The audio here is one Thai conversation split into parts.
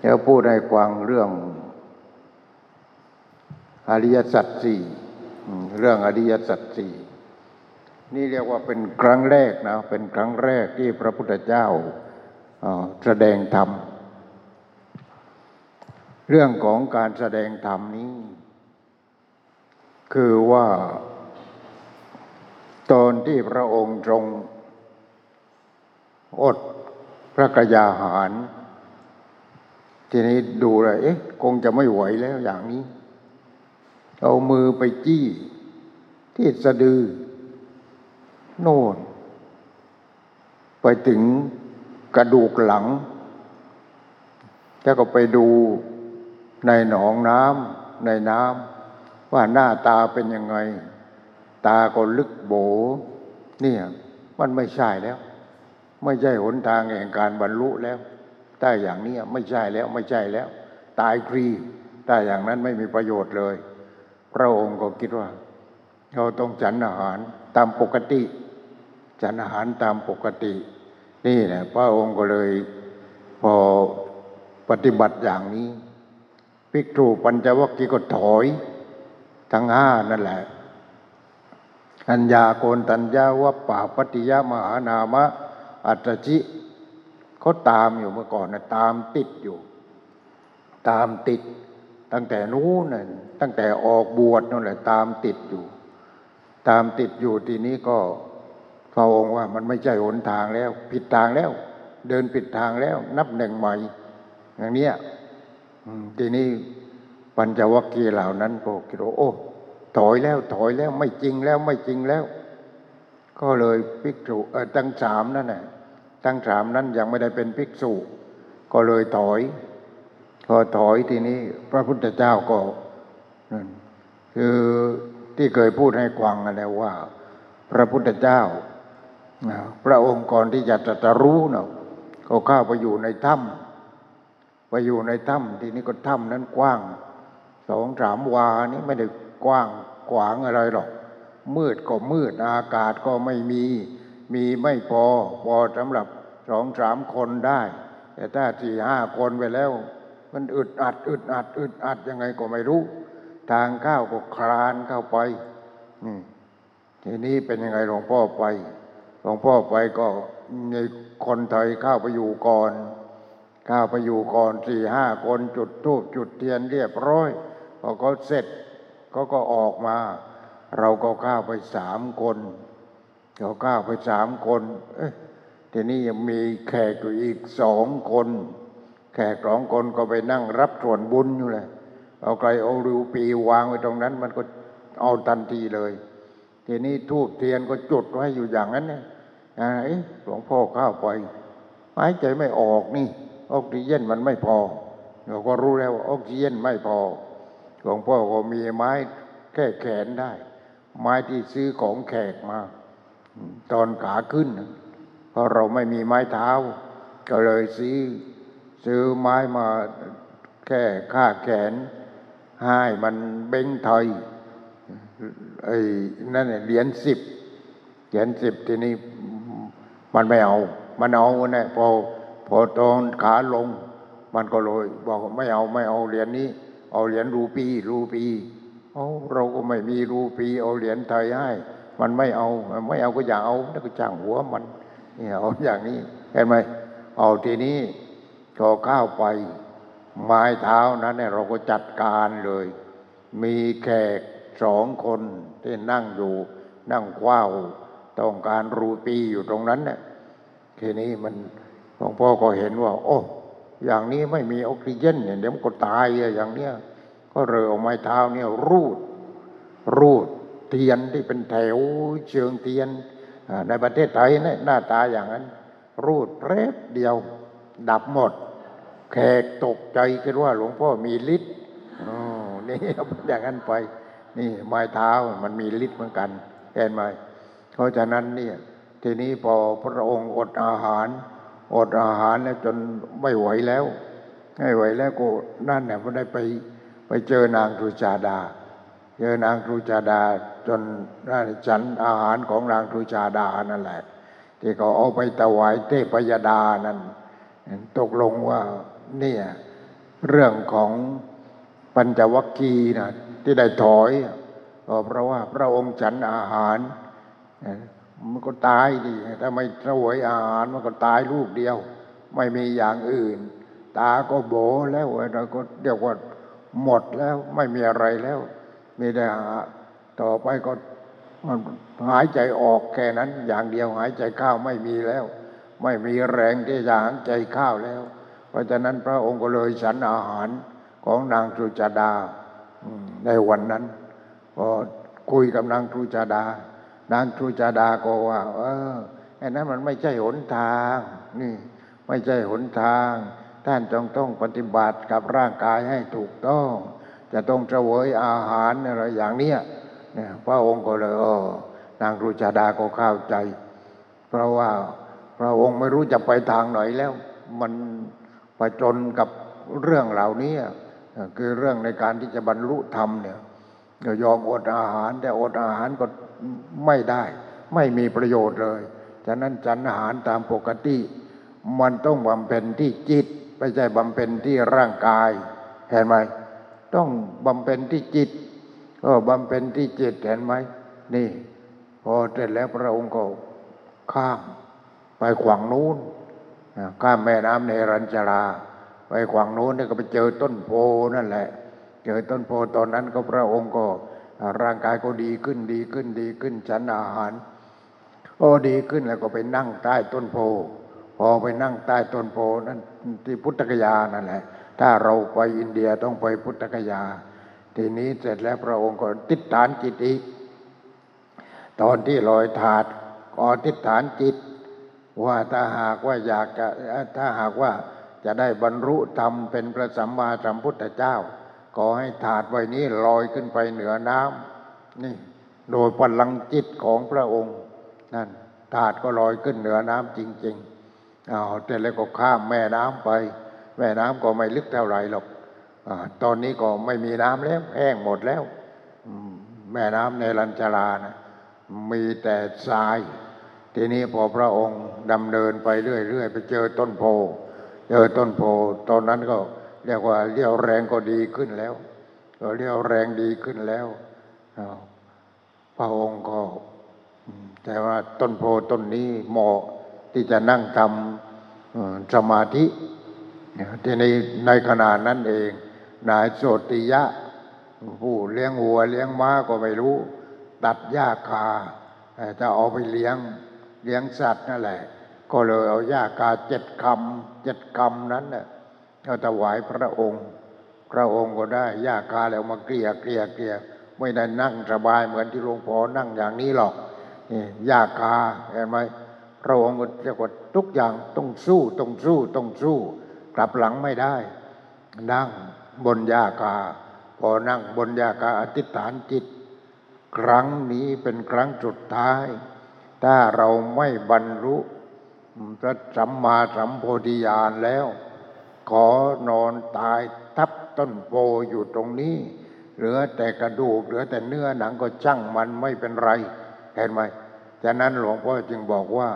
เดี๋ยวพูดให้ฟังเรื่อง อริยสัจสี่เรื่องอริยสัจสี่นี่เรียกว่าเป็นครั้งแรกนะเป็นครั้งแรกที่พระพุทธเจ้าแสดงธรรม เรื่องของการแสดงธรรมนี้ คือว่า ตอนที่พระองค์ทรงอดพระกยาหาร ทีนี้ดูเลยเอ๊ะคงจะไม่ไหวแล้วอย่างนี้ เอามือไปจี้ ที่สะดือ โน่น ไปถึงกระดูกหลัง แล้วก็ไปดูในหนองน้ำในน้ำว่าหน้าตาเป็นยังไง ตาก็ลึกโบ เนี่ย มันไม่ใช่แล้ว ไม่ใช่หนทางแห่งการบรรลุแล้ว ถ้อย่างนี้ไม่ใช่แล้วไม่ใช่แล้ว ตายฟรีถ้อย่างนั้นไม่มีประโยชน์เลย พระองค์ก็คิดว่า เราต้องฉันอาหารตามปกติ ฉันอาหารตามปกติ นี่แหละพระองค์ก็เลยพอปฏิบัติอย่างนี้ภิกษุปัญจวัคคีย์ก็ถอย ทั้งห้านั่นแหละอัญญาโกนตัญญาวัปปาปฏิยามหานามะ อัตจิ เขาตามอยู่เมื่อก่อนนะตามติดอยู่ ตามติด ตั้งแต่นู้นน่ะตั้งแต่ออกบวชนั่นแหละ ตามติดอยู่ ตามติดอยู่ทีนี้ก็พระองค์ว่ามันไม่ใช่หนทางแล้ว ผิดทางแล้ว เดินผิดทางแล้ว นับหนึ่งใหม่อย่างเนี้ยทีนี้ปัญจวัคคีย์เหล่านั้นก็คิดว่าโอ้ถอยแล้วถอยแล้วไม่จริงแล้วไม่จริงแล้ว ก็เลยภิกษุเออตั้งสามนั่นแหละ ตั้งสามนั้นยังไม่ได้เป็นภิกษุ ก็เลยถอย พอถอยทีนี้พระพุทธเจ้าก็นั่นคือที่เคยพูดให้กวางกันแล้วว่า พระพุทธเจ้าพระองค์ก่อนที่จะตรัสรู้เนาะก็เข้าไปอยู่ในถ้ำไปอยู่ในถ้ำทีนี้ก็ถ้ำนั้นกว้างสองสามวานี่ไม่ได้กว้างขวางอะไรหรอก มืดก็มืดอากาศก็ไม่มี มีไม่พอพอสำหรับสองสามคนได้ แต่ถ้าสี่ห้าคนไปแล้ว มันอึดอัดอึดอัดอึดอัดยังไงก็ไม่รู้ ทางข้าวก็คลานเข้าไปทีนี้เป็นยังไงหลวงพ่อไปหลวงพ่อไปก็มีคนไทยเข้าไปอยู่ก่อนข้าไปอยู่ก่อนสี่ห้าคนจุดทูบจุดเทียนเรียบร้อยพอเขาเสร็จเขาก็ออกมา เราก็เข้าไปสามคน เราเข้าไปสามคนเอ๊ะทีนี้ยังมีแขกอยู่อีกสองคน แขกสองคนก็ไปนั่งรับส่วนบุญอยู่เลยเอาไกลเอารูปีวางไว้ตรงนั้น มันก็เอาทันทีเลย ทีนี้ทูบเทียนก็จุดไว้อยู่อย่างนั้นเนี่ยอ่าเอ๊ะหลวงพ่อข้าไปหายใจไม่ออกนี่ ออกซิเจนมันไม่พอเราก็รู้แล้วว่าออกซิเจนไม่พอหลวงพ่อก็มีไม้แค่แขนได้ ไม้ที่ซื้อของแขกมา ตอนขาขึ้น เพราะเราไม่มีไม้เท้า ก็เลยซื้อซื้อไม้มาแค่ค่าแขนให้มันเบ้งไทยไอ้นั่นเหรียญสิบเหรียญสิบทีนี้มันไม่เอา มันเอาเนี่ยพอพอตอนขาลง มันก็เลยบอกไม่เอาไม่เอาเหรียญนี้ เอาเหรียญรูปีรูปีเอาเราก็ไม่มีรูปี เอาเหรียญไทยให้ มันไม่เอาไม่เอาก็อย่าเอาแล้วก็จ้างหัวมันนี่เอาอย่างนี้เห็นไหมเอาทีนี้พอเข้าไป ไม้เท้านั้นเนี่ยเราก็จัดการเลย มีแขกสองคนที่นั่งอยู่ นั่งคว้าวต้องการรูปีอยู่ตรงนั้นเนี่ยทีนี้มันหลวงพ่อก็เห็นว่า โอ้ อย่างนี้ไม่มีออกซิเจนเนี่ยเดี๋ยวมันก็ตายอะอย่างเนี้ยก็เลยเอาไม้เท้าเนี่ยรูด รูด เทียนที่เป็นแถวเชิงเทียนในประเทศไทยเนี่ยหน้าตาอย่างนั้น รูดเรบเดียว ดับหมด แขกตกใจคิดว่าหลวงพ่อมีฤทธิ์อ๋อนี่อย่างนั้นไป นี่ไม้เท้ามันมีฤทธิ์เหมือนกันเห็นไหมเพราะฉะนั้นเนี่ยทีนี้พอพระองค์อดอาหาร อดอาหารแล้วจนไม่ไหวแล้วไม่ไหวแล้วก็นั่นเนี่ยมันได้ไปไปเจอนางทุจาดา เจอนางทุจาดา จนได้ฉันอาหารของนางทุจาดานั่นแหละ ที่เขาเอาไปถวายเทพยดานั้นตกลงว่าเนี่ยเรื่องของปัญจวัคคีย์นะที่ได้ถอยก็เพราะว่าพระองค์ฉันอาหาร มันก็ตายดิถ้าไม่เสวยอาหารมันก็ตายลูกเดียว ไม่มีอย่างอื่น ตาก็โบแล้วเราก็เรียกว่าหมดแล้วไม่มีอะไรแล้ว มีแต่หา ต่อไปก็มันหายใจออกแค่นั้น อย่างเดียวหายใจเข้าไม่มีแล้ว ไม่มีแรงที่จะหายใจเข้าแล้ว เพราะฉะนั้นพระองค์ก็เลยฉันอาหารของนางสุจดาในวันนั้นพอคุยกับนางสุจดา นางสุจดาก็ว่า เออไอ้นั้นมันไม่ใช่หนทาง นี่ ไม่ใช่หนทาง ท่านจงต้องปฏิบัติกับร่างกายให้ถูกต้อง จะต้องเสวยอาหารอะไรอย่างเนี้ย เนี่ยพระองค์ก็เลยเออนางรุจาดาก็เข้าใจ เพราะว่าพระองค์ไม่รู้จะไปทางไหนแล้ว มันไปจนกับเรื่องเหล่านี้คือเรื่องในการที่จะบรรลุธรรมเนี่ยยอมอดอาหาร แต่อดอาหารก็ไม่ได้ ไม่มีประโยชน์เลยฉะนั้นฉันอาหารตามปกติ มันต้องบำเพ็ญที่จิตไม่ใช่บำเพ็ญที่ร่างกายเห็นไหมต้องบำเพ็ญที่จิต ก็บำเพ็ญที่จิตเห็นไหมนี่ พอเสร็จแล้วพระองค์ก็ข้าม ไปขวางนู้นข้ามแม่น้ำในรัญชรา ไปขวางนู้นนี่ก็ไปเจอต้นโพนั่นแหละ เจอต้นโพตอนนั้นก็พระองค์ก็ร่างกายก็ดีขึ้นดีขึ้นดีขึ้นฉันอาหารโอ้ดีขึ้นแล้วก็ไปนั่งใต้ต้นโพพอไปนั่งใต้ต้นโพนั้นที่พุทธกยานั่นแหละ ถ้าเราไปอินเดียต้องไปพุทธกยา ทีนี้เสร็จแล้วพระองค์ก็ติดฐานจิตอีก ตอนที่ลอยถาดก็ติดฐานจิต ว่าถ้าหากว่าอยากจะถ้าหากว่าจะได้บรรลุธรรมเป็นพระสัมมาสัมพุทธเจ้า ก็ให้ถาดใบนี้ลอยขึ้นไปเหนือน้ำนี่โดยพลังจิตของพระองค์นั่นถาดก็ลอยขึ้นเหนือน้ำจริง ๆเอาแต่แล้วก็ข้ามแม่น้ำไป แม่น้ำก็ไม่ลึกเท่าไหร่หรอก ตอนนี้ก็ไม่มีน้ำแล้ว แห้งหมดแล้วแม่น้ำในลัญชารานะมีแต่ทราย ทีนี้พอพระองค์ดำเนินไปเรื่อยๆไปเจอต้นโพเจอต้นโพตอนนั้นก็เรียกว่าเรี่ยวแรงก็ดีขึ้นแล้วก็เรี่ยวแรงดีขึ้นแล้วพระองค์ก็ แต่ว่าต้นโพต้นนี้เหมาะที่จะนั่งทำสมาธิทีนี้ในขณะนั้นเอง นายโสติยะ ผู้เลี้ยงวัวเลี้ยงม้าก็ไม่รู้ ตัดหญ้าคาจะเอาไปเลี้ยงเลี้ยงสัตว์นั่นแหละ ก็เลยเอาหญ้าคาเจ็ดคำเจ็ดคำนั้นเนี่ยก็ถวายพระองค์ พระองค์ก็ได้หญ้าคาแล้วมาเกลี่ยเกลี่ยเกลี่ยไม่ได้นั่งสบายเหมือนที่หลวงพ่อนั่งอย่างนี้หรอกนี่ยาคาเห็นไหมพระองค์เรียกว่าทุกอย่างต้องสู้ต้องสู้ต้องสู้ กลับหลังไม่ได้ นั่ง บนยาคา พอนั่งบนยาคาอธิษฐานจิต ครั้งนี้เป็นครั้งสุดท้าย ถ้าเราไม่บรรลุพระสัมมาสัมโพธิญาณแล้ว ขอนอนตายทับต้นโพอยู่ตรงนี้ เหลือแต่กระดูกเหลือแต่เนื้อหนังก็ช่างมันไม่เป็นไรเห็นไหมฉะนั้นหลวงพ่อจึงบอกว่า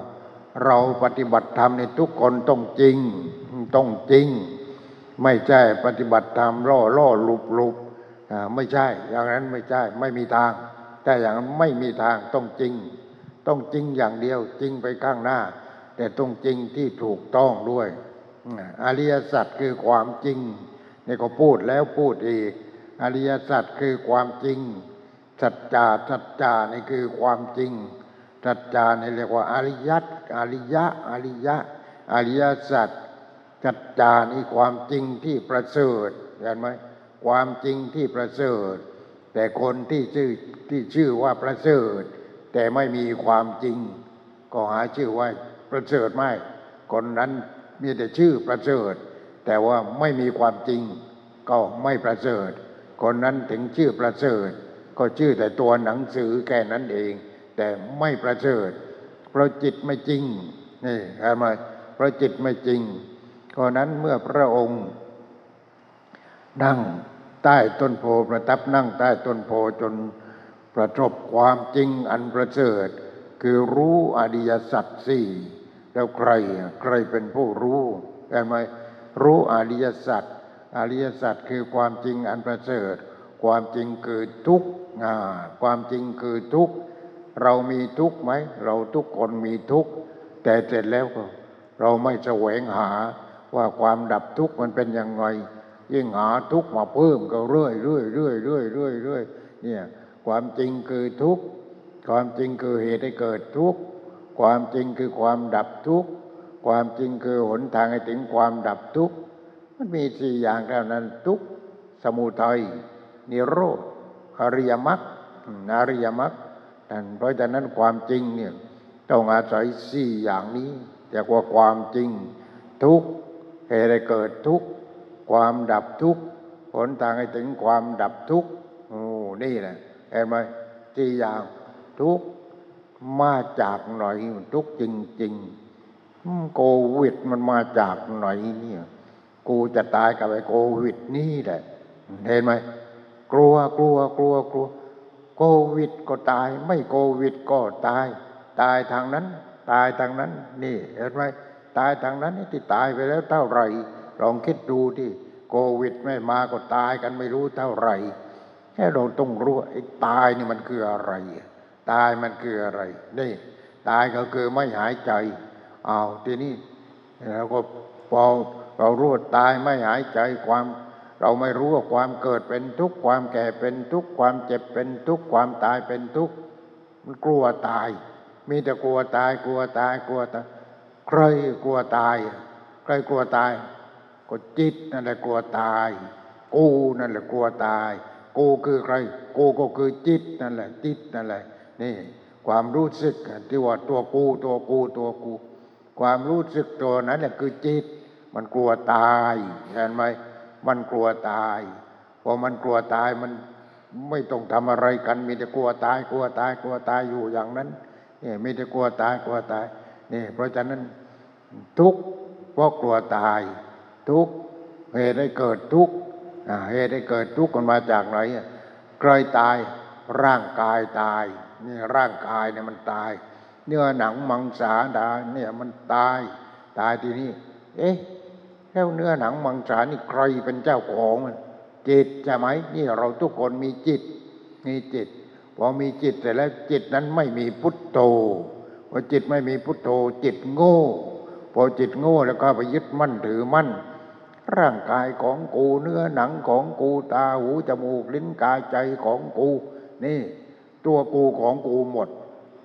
เราปฏิบัติธรรมในทุกคนต้องจริงต้องจริง ไม่ใช่ปฏิบัติธรรมล่อล่อลุบลุบไม่ใช่ อย่างนั้นไม่ใช่ไม่มีทาง แต่อย่างนั้นไม่มีทางต้องจริง ต้องจริงอย่างเดียวจริงไปข้างหน้า แต่ต้องจริงที่ถูกต้องด้วยอริยสัจคือความจริงนี่ก็พูดแล้วพูดอีก อริยสัจคือความจริง สัจจาสัจจานี่คือความจริง สัจจานี่เรียกว่าอริยัตอริยะอริยะอริยสัจ สัจจานี่ความจริงที่ประเสริฐเห็นไหมความจริงที่ประเสริฐ แต่คนที่ชื่อที่ชื่อว่าประเสริฐ แต่ไม่มีความจริง ก็หาชื่อว่าประเสริฐไม่คนนั้นมีแต่ชื่อประเสริฐ แต่ว่าไม่มีความจริง ก็ไม่ประเสริฐ คนนั้นถึงชื่อประเสริฐ ก็ชื่อแต่ตัวหนังสือแค่นั้นเอง แต่ไม่ประเสริฐเพราะจิตไม่จริงนี่เห็นไหมเพราะจิตไม่จริง เพราะนั้นเมื่อพระองค์ นั่งใต้ต้นโพประทับนั่งใต้ต้นโพจนประสบความจริงอันประเสริฐ คือรู้อริยสัจสี่แล้วใครใครเป็นผู้รู้เห็นไหมรู้อริยสัจอริยสัจคือความจริงอันประเสริฐ ความจริงคือทุกข์อ่าความจริงคือทุกข์เรามีทุกข์ไหม เราทุกคนมีทุกข์แต่เสร็จแล้วก็ เราไม่แสวงหา ว่าความดับทุกข์มันเป็นยังไงยิ่งหาทุกข์มาเพิ่มก็เรื่อยเรื่อยเรื่อยเรื่อยเรื่อยเรื่อยเนี่ยความจริงคือทุกข์ความจริงคือเหตุให้เกิดทุกข์ความจริงคือความดับทุกข์ความจริงคือหนทางให้ถึงความดับทุกข์มันมีสี่อย่างเท่านั้นทุกข์สมุทัยนิโรธอริยมรรคอริยมรรคนั่นเพราะฉะนั้นความจริงเนี่ยต้องอาศัยสี่อย่างนี้แต่ว่าความจริงทุกข์ เหตุให้เกิดทุกข์ความดับทุกข์หนทางให้ถึงความดับทุกข์โอ้นี่แหละเห็นไหมสี่อย่างทุกข์มาจากไหนทุกข์จริงๆโควิดมันมาจากไหนเนี่ยกูจะตายกับไอ้โควิดนี่แหละ เห็นไหมกลัวกลัวกลัวกลัวโควิดก็ตาย ไม่โควิดก็ตาย ตายทางนั้น ตายทางนั้น นี่เห็นไหม ตายทางนั้นที่ตายไปแล้วเท่าไหร่ ลองคิดดูที่โควิดไม่มาก็ตายกันไม่รู้เท่าไหร่แค่เราต้องรู้ว่าไอ้ตายนี่มันคืออะไร ตายมันคืออะไรนี่ตายก็คือไม่หายใจเอาทีนี้แล้วก็พอเรารู้ว่าตายไม่หายใจความ เราไม่รู้ว่าความเกิดเป็นทุกข์ความแก่เป็นทุกข์ความเจ็บเป็นทุกข์ความตายเป็นทุกข์มันกลัวตาย มีแต่กลัวตายกลัวตายกลัวตาย ใครกลัวตายใครกลัวตาย ก็จิตนั่นแหละกลัวตาย กูนั่นแหละกลัวตาย กูคือใคร กูก็คือจิตนั่นแหละ จิตนั่นแหละ นี่ความรู้สึกที่ว่าตัวกูตัวกูตัวกู ความรู้สึกตัวนั้นแหละคือจิต มันกลัวตายเห็นไหมมันกลัวตายพอมันกลัวตายมันไม่ต้องทำอะไรกัน มีแต่กลัวตายกลัวตายกลัวตายอยู่อย่างนั้นนี่มีแต่กลัวตายกลัวตาย นี่เพราะฉะนั้นทุกข์เพราะกลัวตาย ทุกข์เหตุให้เกิดทุกข์เหตุให้เกิดทุกข์มันมาจากไหนอะใครตายร่างกายตายนี่ร่างกายเนี่ยมันตาย เนื้อหนังมังสาดาเนี่ยมันตาย ตายทีนี้ เอ๊ะแล้วเนื้อหนังมังสานี่ใครเป็นเจ้าของมันจิตใช่ไหมนี่เราทุกคนมีจิตมีจิตพอมีจิตแต่แล้วจิตนั้นไม่มีพุทโธ พอจิตไม่มีพุทโธจิตโง่ พอจิตโง่แล้วก็ไปยึดมั่นถือมั่น ร่างกายของกูเนื้อหนังของกูตาหูจมูกลิ้นกายใจของกู นี่ ตัวกูของกูหมด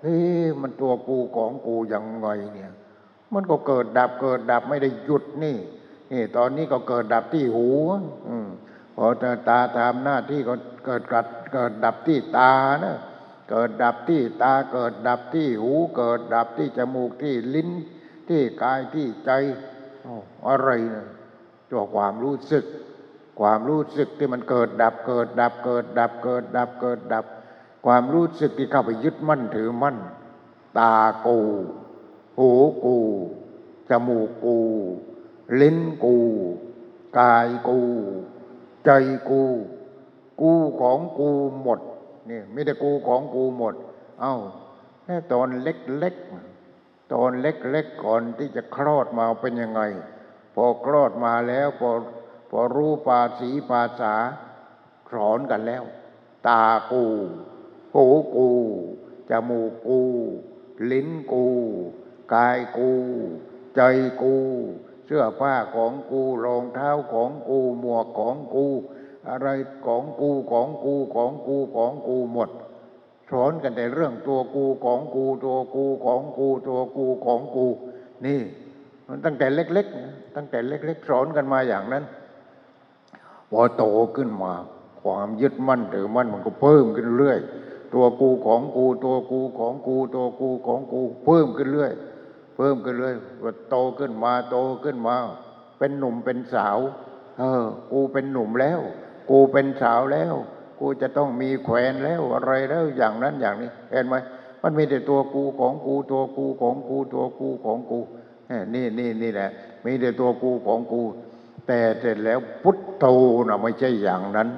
เฮ้มันตัวกูของกูยังไงเนี่ย มันก็เกิดดับเกิดดับไม่ได้หยุดนี่นี่ตอนนี้ก็เกิดดับที่หู อืมพอตาทำหน้าที่ก็เกิดกัดเกิดดับที่ตานะ เกิดดับที่ตาเกิดดับที่หู เกิดดับที่จมูกที่ลิ้น ที่กายที่ใจออะไรนะตัวความรู้สึก ความรู้สึกที่มันเกิดดับเกิดดับเกิดดับเกิดดับเกิดดับ ความรู้สึกที่เข้าไปยึดมั่นถือมั่น ตากูหูกูจมูกกู ลิ้นกู กายกู ใจกู กูของกูหมด นี่ไม่ได้กูของกูหมด เอ้าแค่ตอนเล็กๆตอนเล็กๆก่อนที่จะคลอดมาเป็นยังไง พอคลอดมาแล้วพอพอรู้ภาษีภาษาสอนกันแล้ว ตากูหูกูจมูกกู ลิ้นกู กายกู ใจกู เสื้อผ้าของกูรองเท้าของกู หมวกของกู อะไรของกูของกูของกูของกูหมด สอนกันแต่เรื่องตัวกูของกูตัวกูของกูตัวกูของกู นี่ มันตั้งแต่เล็กๆตั้งแต่เล็ก ๆ สอนกันมาอย่างนั้นพอโตขึ้นมา ความยึดมั่นถือมั่นมันก็เพิ่มขึ้นเรื่อยตัวกูของกูตัวกูของกูตัวกูของกู เพิ่มขึ้นเรื่อย เพิ่มขึ้นเรื่อยว่าโตขึ้นมาโตขึ้นมา เป็นหนุ่มเป็นสาว เออ กูเป็นหนุ่มแล้ว กูเป็นสาวแล้ว กูจะต้องมีแขวนแล้วอะไรแล้วอย่างนั้นอย่างนี้เห็นไหมมันมีแต่ตัวกูของกูตัวกูของกูตัวกูของกูเอ้ยนี่นี่นี่แหละ มีแต่ตัวกูของกู แต่เสร็จแล้วพุทโธนะไม่ใช่อย่างนั้น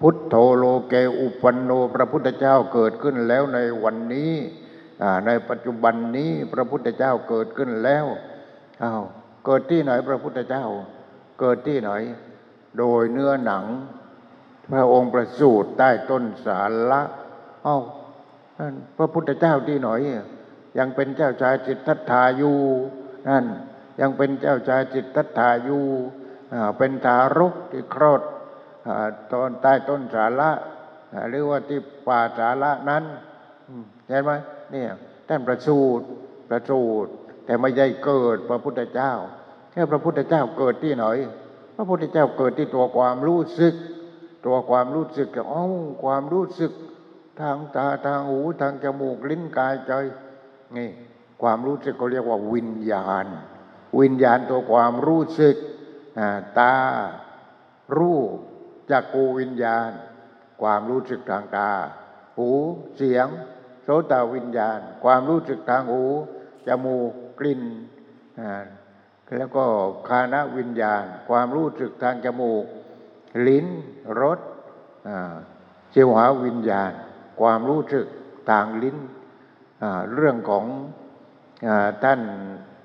พุทโธโลเกอุปันโนพระพุทธเจ้าเกิดขึ้นแล้วในวันนี้ในปัจจุบันนี้พระพุทธเจ้าเกิดขึ้นแล้วอ้าวเกิดที่ไหนพระพุทธเจ้า เกิดที่ไหน โดยเนื้อหนัง พระองค์ประสูติใต้ต้นสาละเอ้านั่นพระพุทธเจ้าที่หน่อย ยังเป็นเจ้าชายจิตทัตถาอยู่นั่นยังเป็นเจ้าชายจิตทัตถาอยู่เป็นทารกที่คลอดอ่าตอนใต้ต้นสาละหรือว่าที่ป่าสาละนั้นเห็นไหมเนี่ยท่านประสูติประสูติแต่ไม่ได้เกิดพระพุทธเจ้าแค่พระพุทธเจ้าเกิดที่หน่อย พระพุทธเจ้าเกิดที่ตัวความรู้สึก ตัวความรู้สึกอ๋อความรู้สึก ทางตาทางหูทางจมูกลิ้นกายใจนี่ความรู้สึกเขาเรียกว่าวิญญาณ วิญญาณตัวความรู้สึกตารูปจักกูวิญญาณ ความรู้สึกทางตา หูเสียงโสตวิญญาณ ความรู้สึกทางหูจมูกกลิ่น แล้วก็คานวิญญาณ ความรู้สึกทางจมูก ลิ้นรสเจีวหาวิญญาณ ความรู้สึกทางลิ้นเรื่องของอท่าน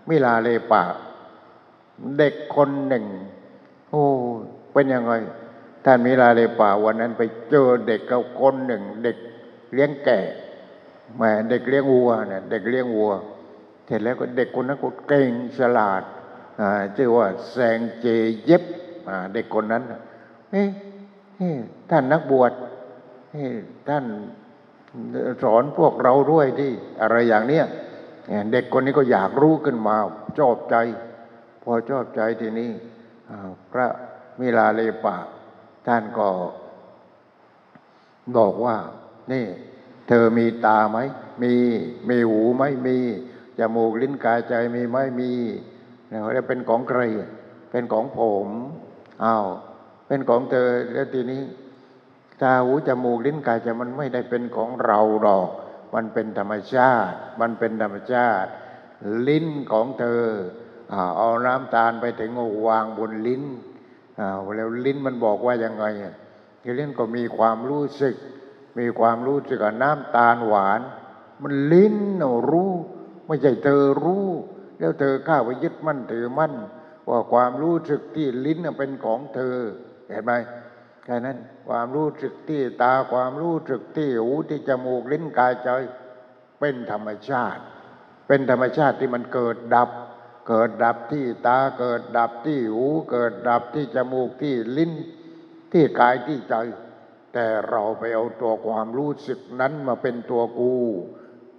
มิลาเลปะ เด็กคนหนึ่งโอ้เป็นยังไงท่านมิลาเลปะวันนั้นไปเจอเด็กกับคนหนึ่ง เด็กเลี้ยงแก่แหมเด็กเลี้ยงวัวเนี่ยเด็กเลี้ยงวัวเสร็จแล้วก็เด็กคนนั้นก็เก่งฉลาด ชื่อว่าแซงเจเย็บเด็กคนนั้นเฮ้ท่านนักบวชท่านสอนพวกเราด้วยที่อะไรอย่างเนี้ยเด็กคนนี้ก็อยากรู้ขึ้นมาชอบใจ พอชอบใจทีนี้พระมิลาเลปะ ท่านก็บอกว่า นี่ เธอมีตาไหม มี มีหูไหมมี จมูกลิ้นกายใจมีไหมมี แล้วเป็นของใคร เป็นของผมอ้าวเป็นของเธอแล้วทีนี้ตาหูจมูกลิ้นกายใจมันไม่ได้เป็นของเราหรอก มันเป็นธรรมชาติ มันเป็นธรรมชาติ ลิ้นของเธออเอาน้ำตาลไปถึงวางบนลิ้นแล้วลิ้นมันบอกว่ายังไงลิ้นก็มีความรู้สึก มีความรู้สึกกับน้ำตาลหวาน มันลิ้นรู้ ไม่ใช่เธอรู้ แล้วเธอข้าไปยึดมั่นถือมั่น ว่าความรู้สึกที่ลิ้นเป็นของเธอ เห็นไหมแค่นั้นความรู้สึกที่ตาความรู้สึกที่หูที่จมูกลิ้นกายใจเป็นธรรมชาติ เป็นธรรมชาติที่มันเกิดดับ เกิดดับที่ตาเกิดดับที่หู เกิดดับที่จมูกที่ลิ้นที่กายที่ใจ แต่เราไปเอาตัวความรู้สึกนั้นมาเป็นตัวกู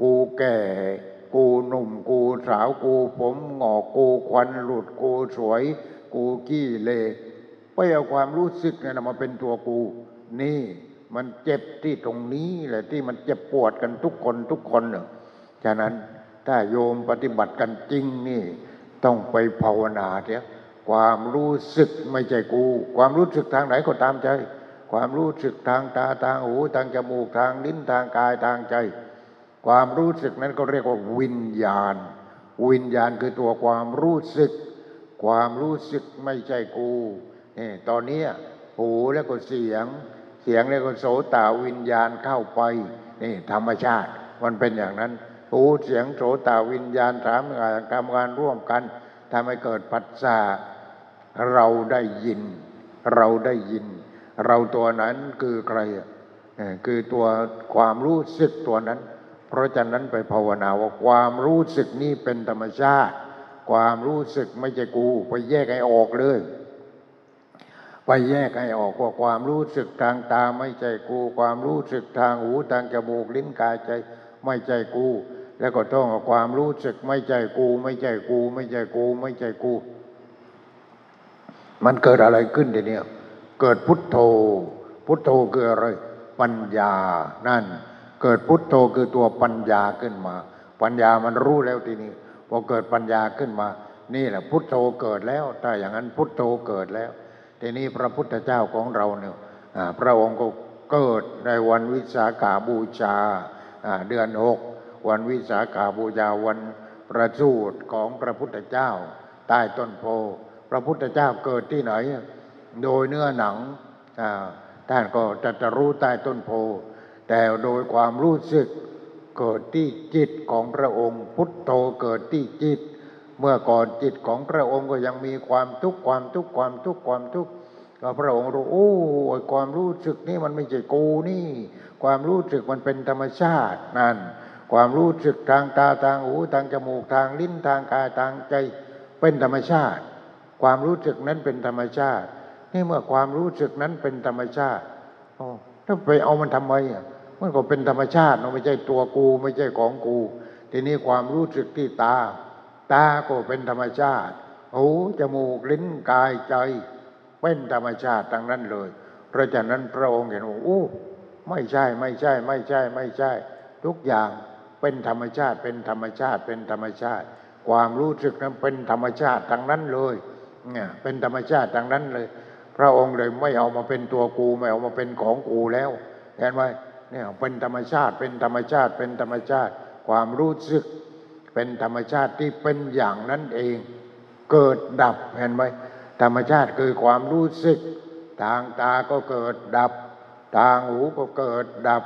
กูแก่ กูหนุ่มกูสาวกูผมหงอกกูควันหลุดกูสวย กูกี้เลไปเอาความรู้สึกเนั่นนะมาเป็นตัวกู นี่มันเจ็บที่ตรงนี้แหละที่มันเจ็บปวดกันทุกคนทุกคนเน่ะฉะนั้นถ้าโยมปฏิบัติกันจริงนี่ ต้องไปภาวนาเถอะความรู้สึกไม่ใช่กู ความรู้สึกทางไหนก็ตามใจ ความรู้สึกทางตาทางหูทางจมูกทางลิ้นทางกายทางใจ ความรู้สึกนั้นก็เรียกว่าวิญญาณ วิญญาณคือตัวความรู้สึก ความรู้สึกไม่ใช่กูนี่ตอนนี้หูแล้วก็เสียง เสียงแล้วก็โสตวิญญาณเข้าไปนี่ธรรมชาติมันเป็นอย่างนั้น หูเสียงโสตวิญญาณสามอย่างทำงานร่วมกันทำให้เกิดปัจจาเราได้ยิน เราได้ยิน เราตัวนั้นคือใครคือตัวความรู้สึกตัวนั้น เพราะฉะนั้นไปภาวนาว่าความรู้สึกนี้เป็นธรรมชาติ ความรู้สึกไม่ใช่กู ไปแยกให้ออกเลยไปแยกให้ออกว่าความรู้สึกทางตาไม่ใช่กู ความรู้สึกทางหูทางจมูกลิ้นกายใจไม่ใช่กู แล้วก็ต้องเอาความรู้สึกไม่ใช่กู ไม่ใช่กู ไม่ใช่กู ไม่ใช่กู มันเกิดอะไรขึ้นทีเนี้ยเกิดพุทโธ พุทโธคืออะไร ปัญญานั่น เกิดพุทโธคือตัวปัญญาขึ้นมา ปัญญามันรู้แล้วทีนี้พอเกิดปัญญาขึ้นมา นี่แหละพุทโธเกิดแล้วถ้าอย่างนั้นพุทโธเกิดแล้วทีนี้พระพุทธเจ้าของเราเนี่ยพระองค์ก็เกิดในวันวิสาขาบูชาเดือนหกวันวิสาขาบูชาวันประสูติของพระพุทธเจ้า ใต้ต้นโพพระพุทธเจ้าเกิดที่ไหน โดยเนื้อหนังท่านก็จะจะรู้ใต้ต้นโพ แต่โดยความรู้สึกเกิดที่จิตของพระองค์ พุทโธเกิดที่จิต เมื่อก่อนจิตของพระองค์ก็ยังมีความทุกข์ความทุกข์ความทุกข์ความทุกข์ก็พระองค์รู้โอ้ความรู้สึกนี่มันไม่ใช่กูนี่ ความรู้สึกมันเป็นธรรมชาตินั่นความรู้สึกทางตาทางหูทางจมูกทางลิ้นทางกายทางใจเป็นธรรมชาติ ความรู้สึกนั้นเป็นธรรมชาติ นี่เมื่อความรู้สึกนั้นเป็นธรรมชาติโอ้ถ้าไปเอามันทำไมอะ มันก็เป็นธรรมชาติมันไม่ใช่ตัวกู ไม่ใช่ของกู ทีนี้ความรู้สึกที่ตา ตาก็เป็นธรรมชาติหูจมูกลิ้นกายใจ เป็นธรรมชาติทั้งนั้นเลย เพราะฉะนั้นพระองค์เห็นว่าอู้ไม่ใช่ไม่ใช่ ไม่ใช่ไม่ใช่ ทุกอย่างเป็นธรรมชาติเป็นธรรมชาติเป็นธรรมชาติ ความรู้สึกนั้นเป็นธรรมชาติทั้งนั้นเลยเนี่ยเป็นธรรมชาติทั้งนั้นเลย พระองค์เลยไม่เอามาเป็นตัวกูไม่เอามาเป็นของกูแล้วเห็นไหม เนี่ยเป็นธรรมชาติ เป็นธรรมชาติ เป็นธรรมชาติ ความรู้สึก เป็นธรรมชาติที่เป็นอย่างนั้นเอง เกิดดับเห็นไหมธรรมชาติคือความรู้สึก ทางตาก็เกิดดับ ทางหูก็เกิดดับ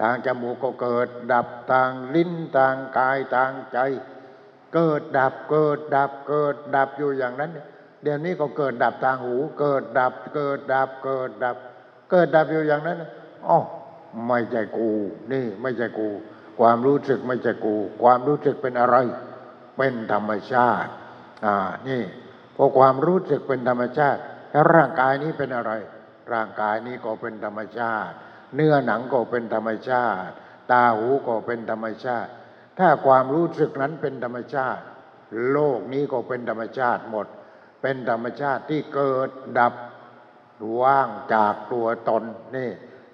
ทางจมูกก็เกิดดับ ทางลิ้นทางกายทางใจ เกิดดับเกิดดับเกิดดับอยู่อย่างนั้น เดี๋ยวนี้ก็เกิดดับทางหู เกิดดับเกิดดับเกิดดับ เกิดดับอยู่อย่างนั้นอ๋อ ไม่ใช่กู นี่ไม่ใช่กู ความรู้สึกไม่ใช่กู ความรู้สึกเป็นอะไร เป็นธรรมชาติ อ่า นี่พอความรู้สึกเป็นธรรมชาติ แล้วร่างกายนี้เป็นอะไร ร่างกายนี้ก็เป็นธรรมชาติ เนื้อหนังก็เป็นธรรมชาติ ตาหูก็เป็นธรรมชาติ ถ้าความรู้สึกนั้นเป็นธรรมชาติ โลกนี้ก็เป็นธรรมชาติหมด เป็นธรรมชาติที่เกิดดับว่างจากตัวตนนี่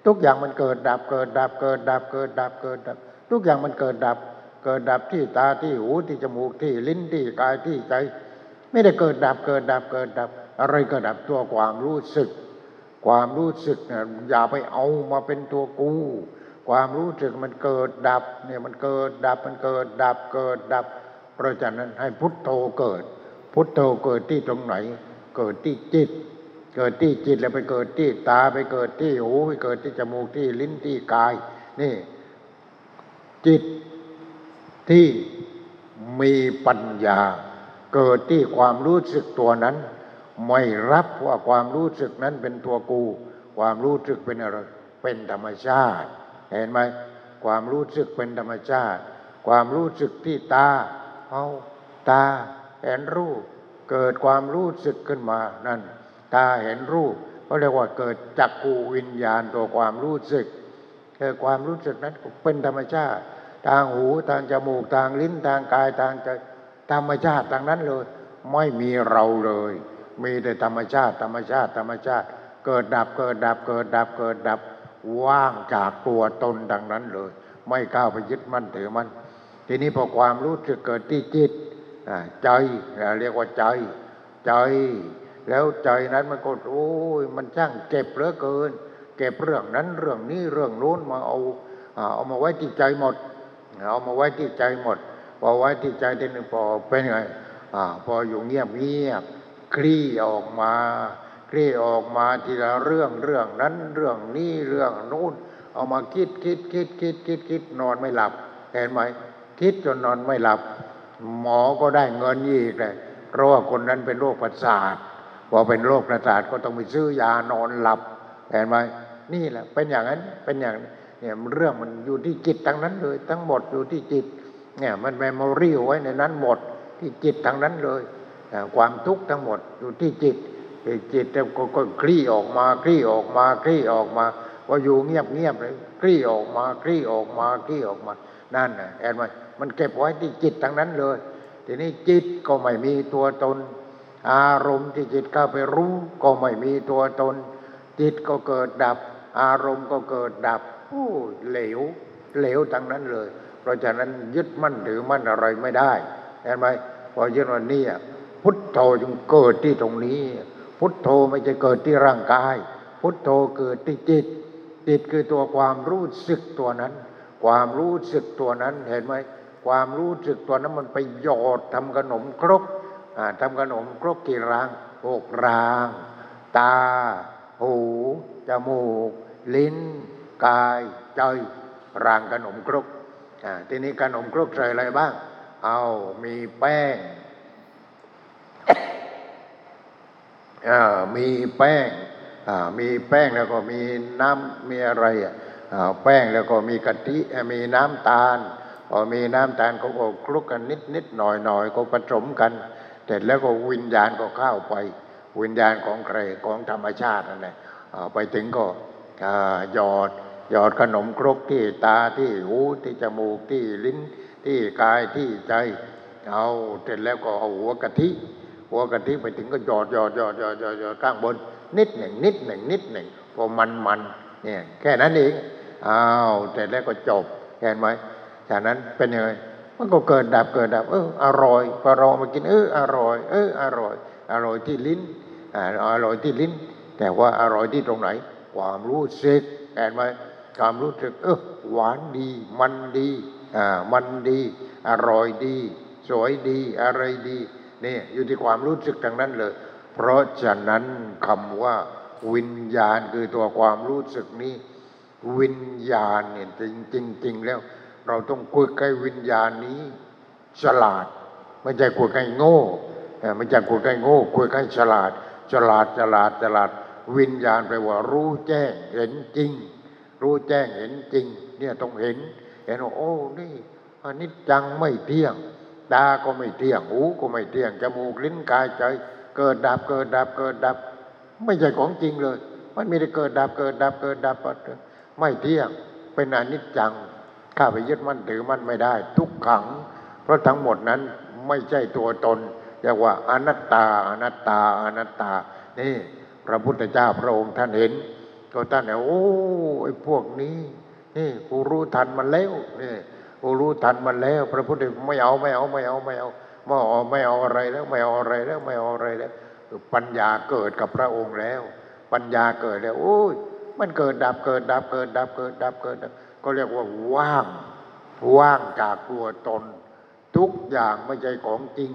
ทุกอย่างมันเกิดดับเกิดดับเกิดดับเกิดดับเกิดดับ ทุกอย่างมันเกิดดับ เกิดดับที่ตาที่หูที่จมูกที่ลิ้นที่กายที่ใจ ไม่ได้เกิดดับเกิดดับเกิดดับ อะไรเกิดดับตัวความรู้สึก ความรู้สึกเนี่ยอย่าไปเอามาเป็นตัวกูความรู้สึกมันเกิดดับเนี่ยมันเกิดดับมันเกิดดับเกิดดับ เพราะฉะนั้นให้พุทโธเกิด พุทโธเกิดที่ตรงไหน เกิดที่จิต เกิดที่จิตแล้วไปเกิดที่ตาไปเกิดที่หูไปเกิดที่จมูกที่ลิ้นที่กาย นี่ จิตที่มีปัญญา เกิดที่ความรู้สึกตัวนั้น ไม่รับว่าความรู้สึกนั้นเป็นตัวกู ความรู้สึกเป็นอะไรเป็นธรรมชาติ เห็นไหมความรู้สึกเป็นธรรมชาติ ความรู้สึกที่ตาเอาตาเห็นรูปเกิดความรู้สึกขึ้นมานั่น ตาเห็นรูปก็เรียกว่าเกิดจักกูวิญญาณตัวความรู้สึกคือความรู้สึกนั้นเป็นธรรมชาติ ทางหูทางจมูกทางลิ้นทางกายทางใจธรรมชาติทางนั้นเลย ไม่มีเราเลย มีแต่ธรรมชาติ ธรรมชาติ ธรรมชาติ เกิดดับเกิดดับเกิดดับเกิดดับว่างจากตัวตนดังนั้นเลย ไม่ก้าวไปยึดมั่นถือมั่นทีนี้พอความรู้สึกเกิดที่จิตอ่าใจเรียกว่าใจ ใจ แล้วใจนั้นมันก็โอ้ยมันช่างเก็บเหลือเกิน เก็บเรื่องนั้นเรื่องนี้เรื่องโน้นมาเอาเอามาไว้ที่ใจหมด เอามาไว้ที่ใจหมดพอไว้ที่ใจทีนึงพอเป็นไงอพออยู่เงียบเงียบคลี่ออกมาคลี่ออกมาทีละเรื่องเรื่องนั้นเรื่องนี้เรื่องโน้นเอามาคิดคิดคิดคิดคิดคิดนอนไม่หลับเห็นไหมคิดจนนอนไม่หลับ หมอก็ได้เงินอีกเลยเพราะว่าคนนั้นเป็นโรคประสาท พอเป็นโรคประสาทก็ต้องไปซื้อยานอนหลับเห็นไหมนี่แหละ เป็นอย่างนั้นเป็นอย่างเนี่ยเรื่องมันอยู่ที่จิตทั้งนั้นเลย ทั้งหมดอยู่ที่จิต เนี่ยมัน memory ไว้ในนั้นหมดที่จิตทั้งนั้นเลยความทุกข์ทั้งหมดอยู่ที่จิตจิตก็ก็คลี่ออกมาคลี่ออกมาคลี่ออกมาพออยู่เงียบเงียบเลยคลี่ออกมาคลี่ออกมาคลี่ออกมานั่นนะเห็นไหมมันเก็บไว้ที่จิตทั้งนั้นเลย ทีนี้จิตก็ไม่มีตัวตน อารมณ์ที่จิตเข้าไปรู้ก็ไม่มีตัวตน จิตก็เกิดดับ อารมณ์ก็เกิดดับโอ้เหลวเหลวทั้งนั้นเลย เพราะฉะนั้นยึดมั่นถือมั่นอะไรไม่ได้เห็นไหมพอยึดวันนี้พุทโธจึงเกิดที่ตรงนี้ พุทโธไม่จะเกิดที่ร่างกาย พุทโธเกิดที่จิต จิตคือตัวความรู้สึกตัวนั้น ความรู้สึกตัวนั้นเห็นไหมความรู้สึกตัวนั้นมันไปหยอดทำขนมครก ทำขนมครกกี่รางหกราง ตา หู จมูก ลิ้น กายใจรางขนมครกทีนี้ขนมครกใส่อะไรบ้าง เอามีแป้งมีแป้งมีแป้งแล้วก็มีน้ำมีอะไรอะแป้งแล้วก็มีกะทิมีน้ำตาลพอมีน้ำตาลก็ก็คลุกกันนิดนิดหน่อยหน่อยก็ผสมกัน เสร็จแล้วก็วิญญาณก็เข้าไป วิญญาณของใครของธรรมชาตินั่นแหละอ่าไปถึงก็หยอดหยอดขนมครกที่ตาที่หูที่จมูกที่ลิ้นที่กายที่ใจเอาเสร็จแล้วก็เอาหัวกะทิหัวกะทิไปถึงก็หยอดหยอดหยอดหยอดหยอดหยอดข้างบน นิดหนึ่งนิดหนึ่งนิดหนึ่งพอมันมันเนี่ยแค่นั้นเองอ้าวเสร็จแล้วก็จบเห็นไหมจากนั้นเป็นยังไง มันก็เกิดดับเกิดดับ เอออร่อยพอเรามากินเอออร่อย เอออร่อย อร่อยที่ลิ้นอ่าอร่อยที่ลิ้น แต่ว่าอร่อยที่ตรงไหน ความรู้สึกเห็นไหมความรู้สึก เออหวานดี มันดีอ่ามันดี อร่อยดี สวยดีอะไรดีนี่อยู่ที่ความรู้สึกทางนั้นเลย เพราะฉะนั้นคำว่าวิญญาณคือตัวความรู้สึกนี้ วิญญาณเนี่ยจริงจริงแล้ว เราต้องคุยกับวิญญาณนี้ฉลาดไม่ใช่คุยกับโง่ไม่ใช่คุยกับโง่คุยกับฉลาด ฉลาดฉลาดฉลาด วิญญาณแปลว่า รู้แจ้งเห็นจริง รู้แจ้งเห็นจริง เนี่ยต้องเห็น เห็นว่าโอ้นี่อนิจจังไม่เที่ยงตาก็ไม่เที่ยงหูก็ไม่เที่ยงจมูกลิ้นกายใจเกิดดับเกิดดับเกิดดับ ไม่ใช่ของจริงเลย มันมีแต่เกิดดับเกิดดับเกิดดับไม่เที่ยงเป็นอนิจจัง ข้าไปยึดมั่นถือมั่นไม่ได้ ทุกขัง เพราะทั้งหมดนั้นไม่ใช่ตัวตนเรียกว่าอนัตตาอนัตตาอนัตตา นี่ พระพุทธเจ้าพระองค์ท่านเห็นก็ท่านเนี่ยโอ้ไอ้พวกนี้ นี่กูรู้ทันมันแล้วนี่กูรู้ทันมันแล้ว พระพุทธเจ้าไม่เอาไม่เอาไม่เอาไม่เอาไม่เอาไม่เอาอะไรแล้วไม่เอาอะไรแล้วไม่เอาอะไรแล้วปัญญาเกิดกับพระองค์แล้ว ปัญญาเกิดแล้วโอ้ยมันเกิดดับเกิดดับเกิดดับเกิดดับเกิดดับ ก็เรียกว่าว่าง ว่างจากตัวตน ทุกอย่างไม่ใช่ของจริง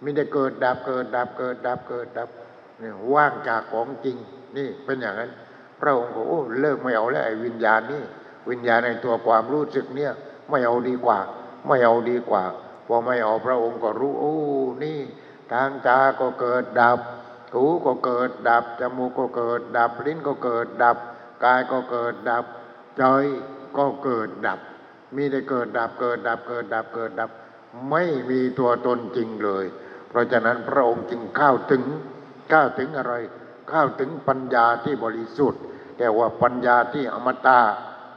ไมีแต่เกิดดับเกิดดับเกิดดับเกิดดับเนี่ยว่างจากของจริง นี่เป็นอย่างนั้น พระองค์ก็โอ้เลิกไม่เอาแล้วไอ้วิญญาณนี่วิญญาณในตัวความรู้สึกเนี่ย ไม่เอาดีกว่า ไม่เอาดีกว่าพอไม่เอาพระองค์ก็รู้โอ้นี่ทางตาก็เกิดดับหูก็เกิดดับจมูกก็เกิดดับลิ้นก็เกิดดับกายก็เกิดดับใจ ก็เกิดดับ มีแต่เกิดดับเกิดดับเกิดดับเกิดดับ ไม่มีตัวตนจริงเลย เพราะฉะนั้นพระองค์จึงเข้าถึงเข้าถึงอะไรเข้าถึงปัญญาที่บริสุทธิ์แต่ว่าปัญญาที่อมตะ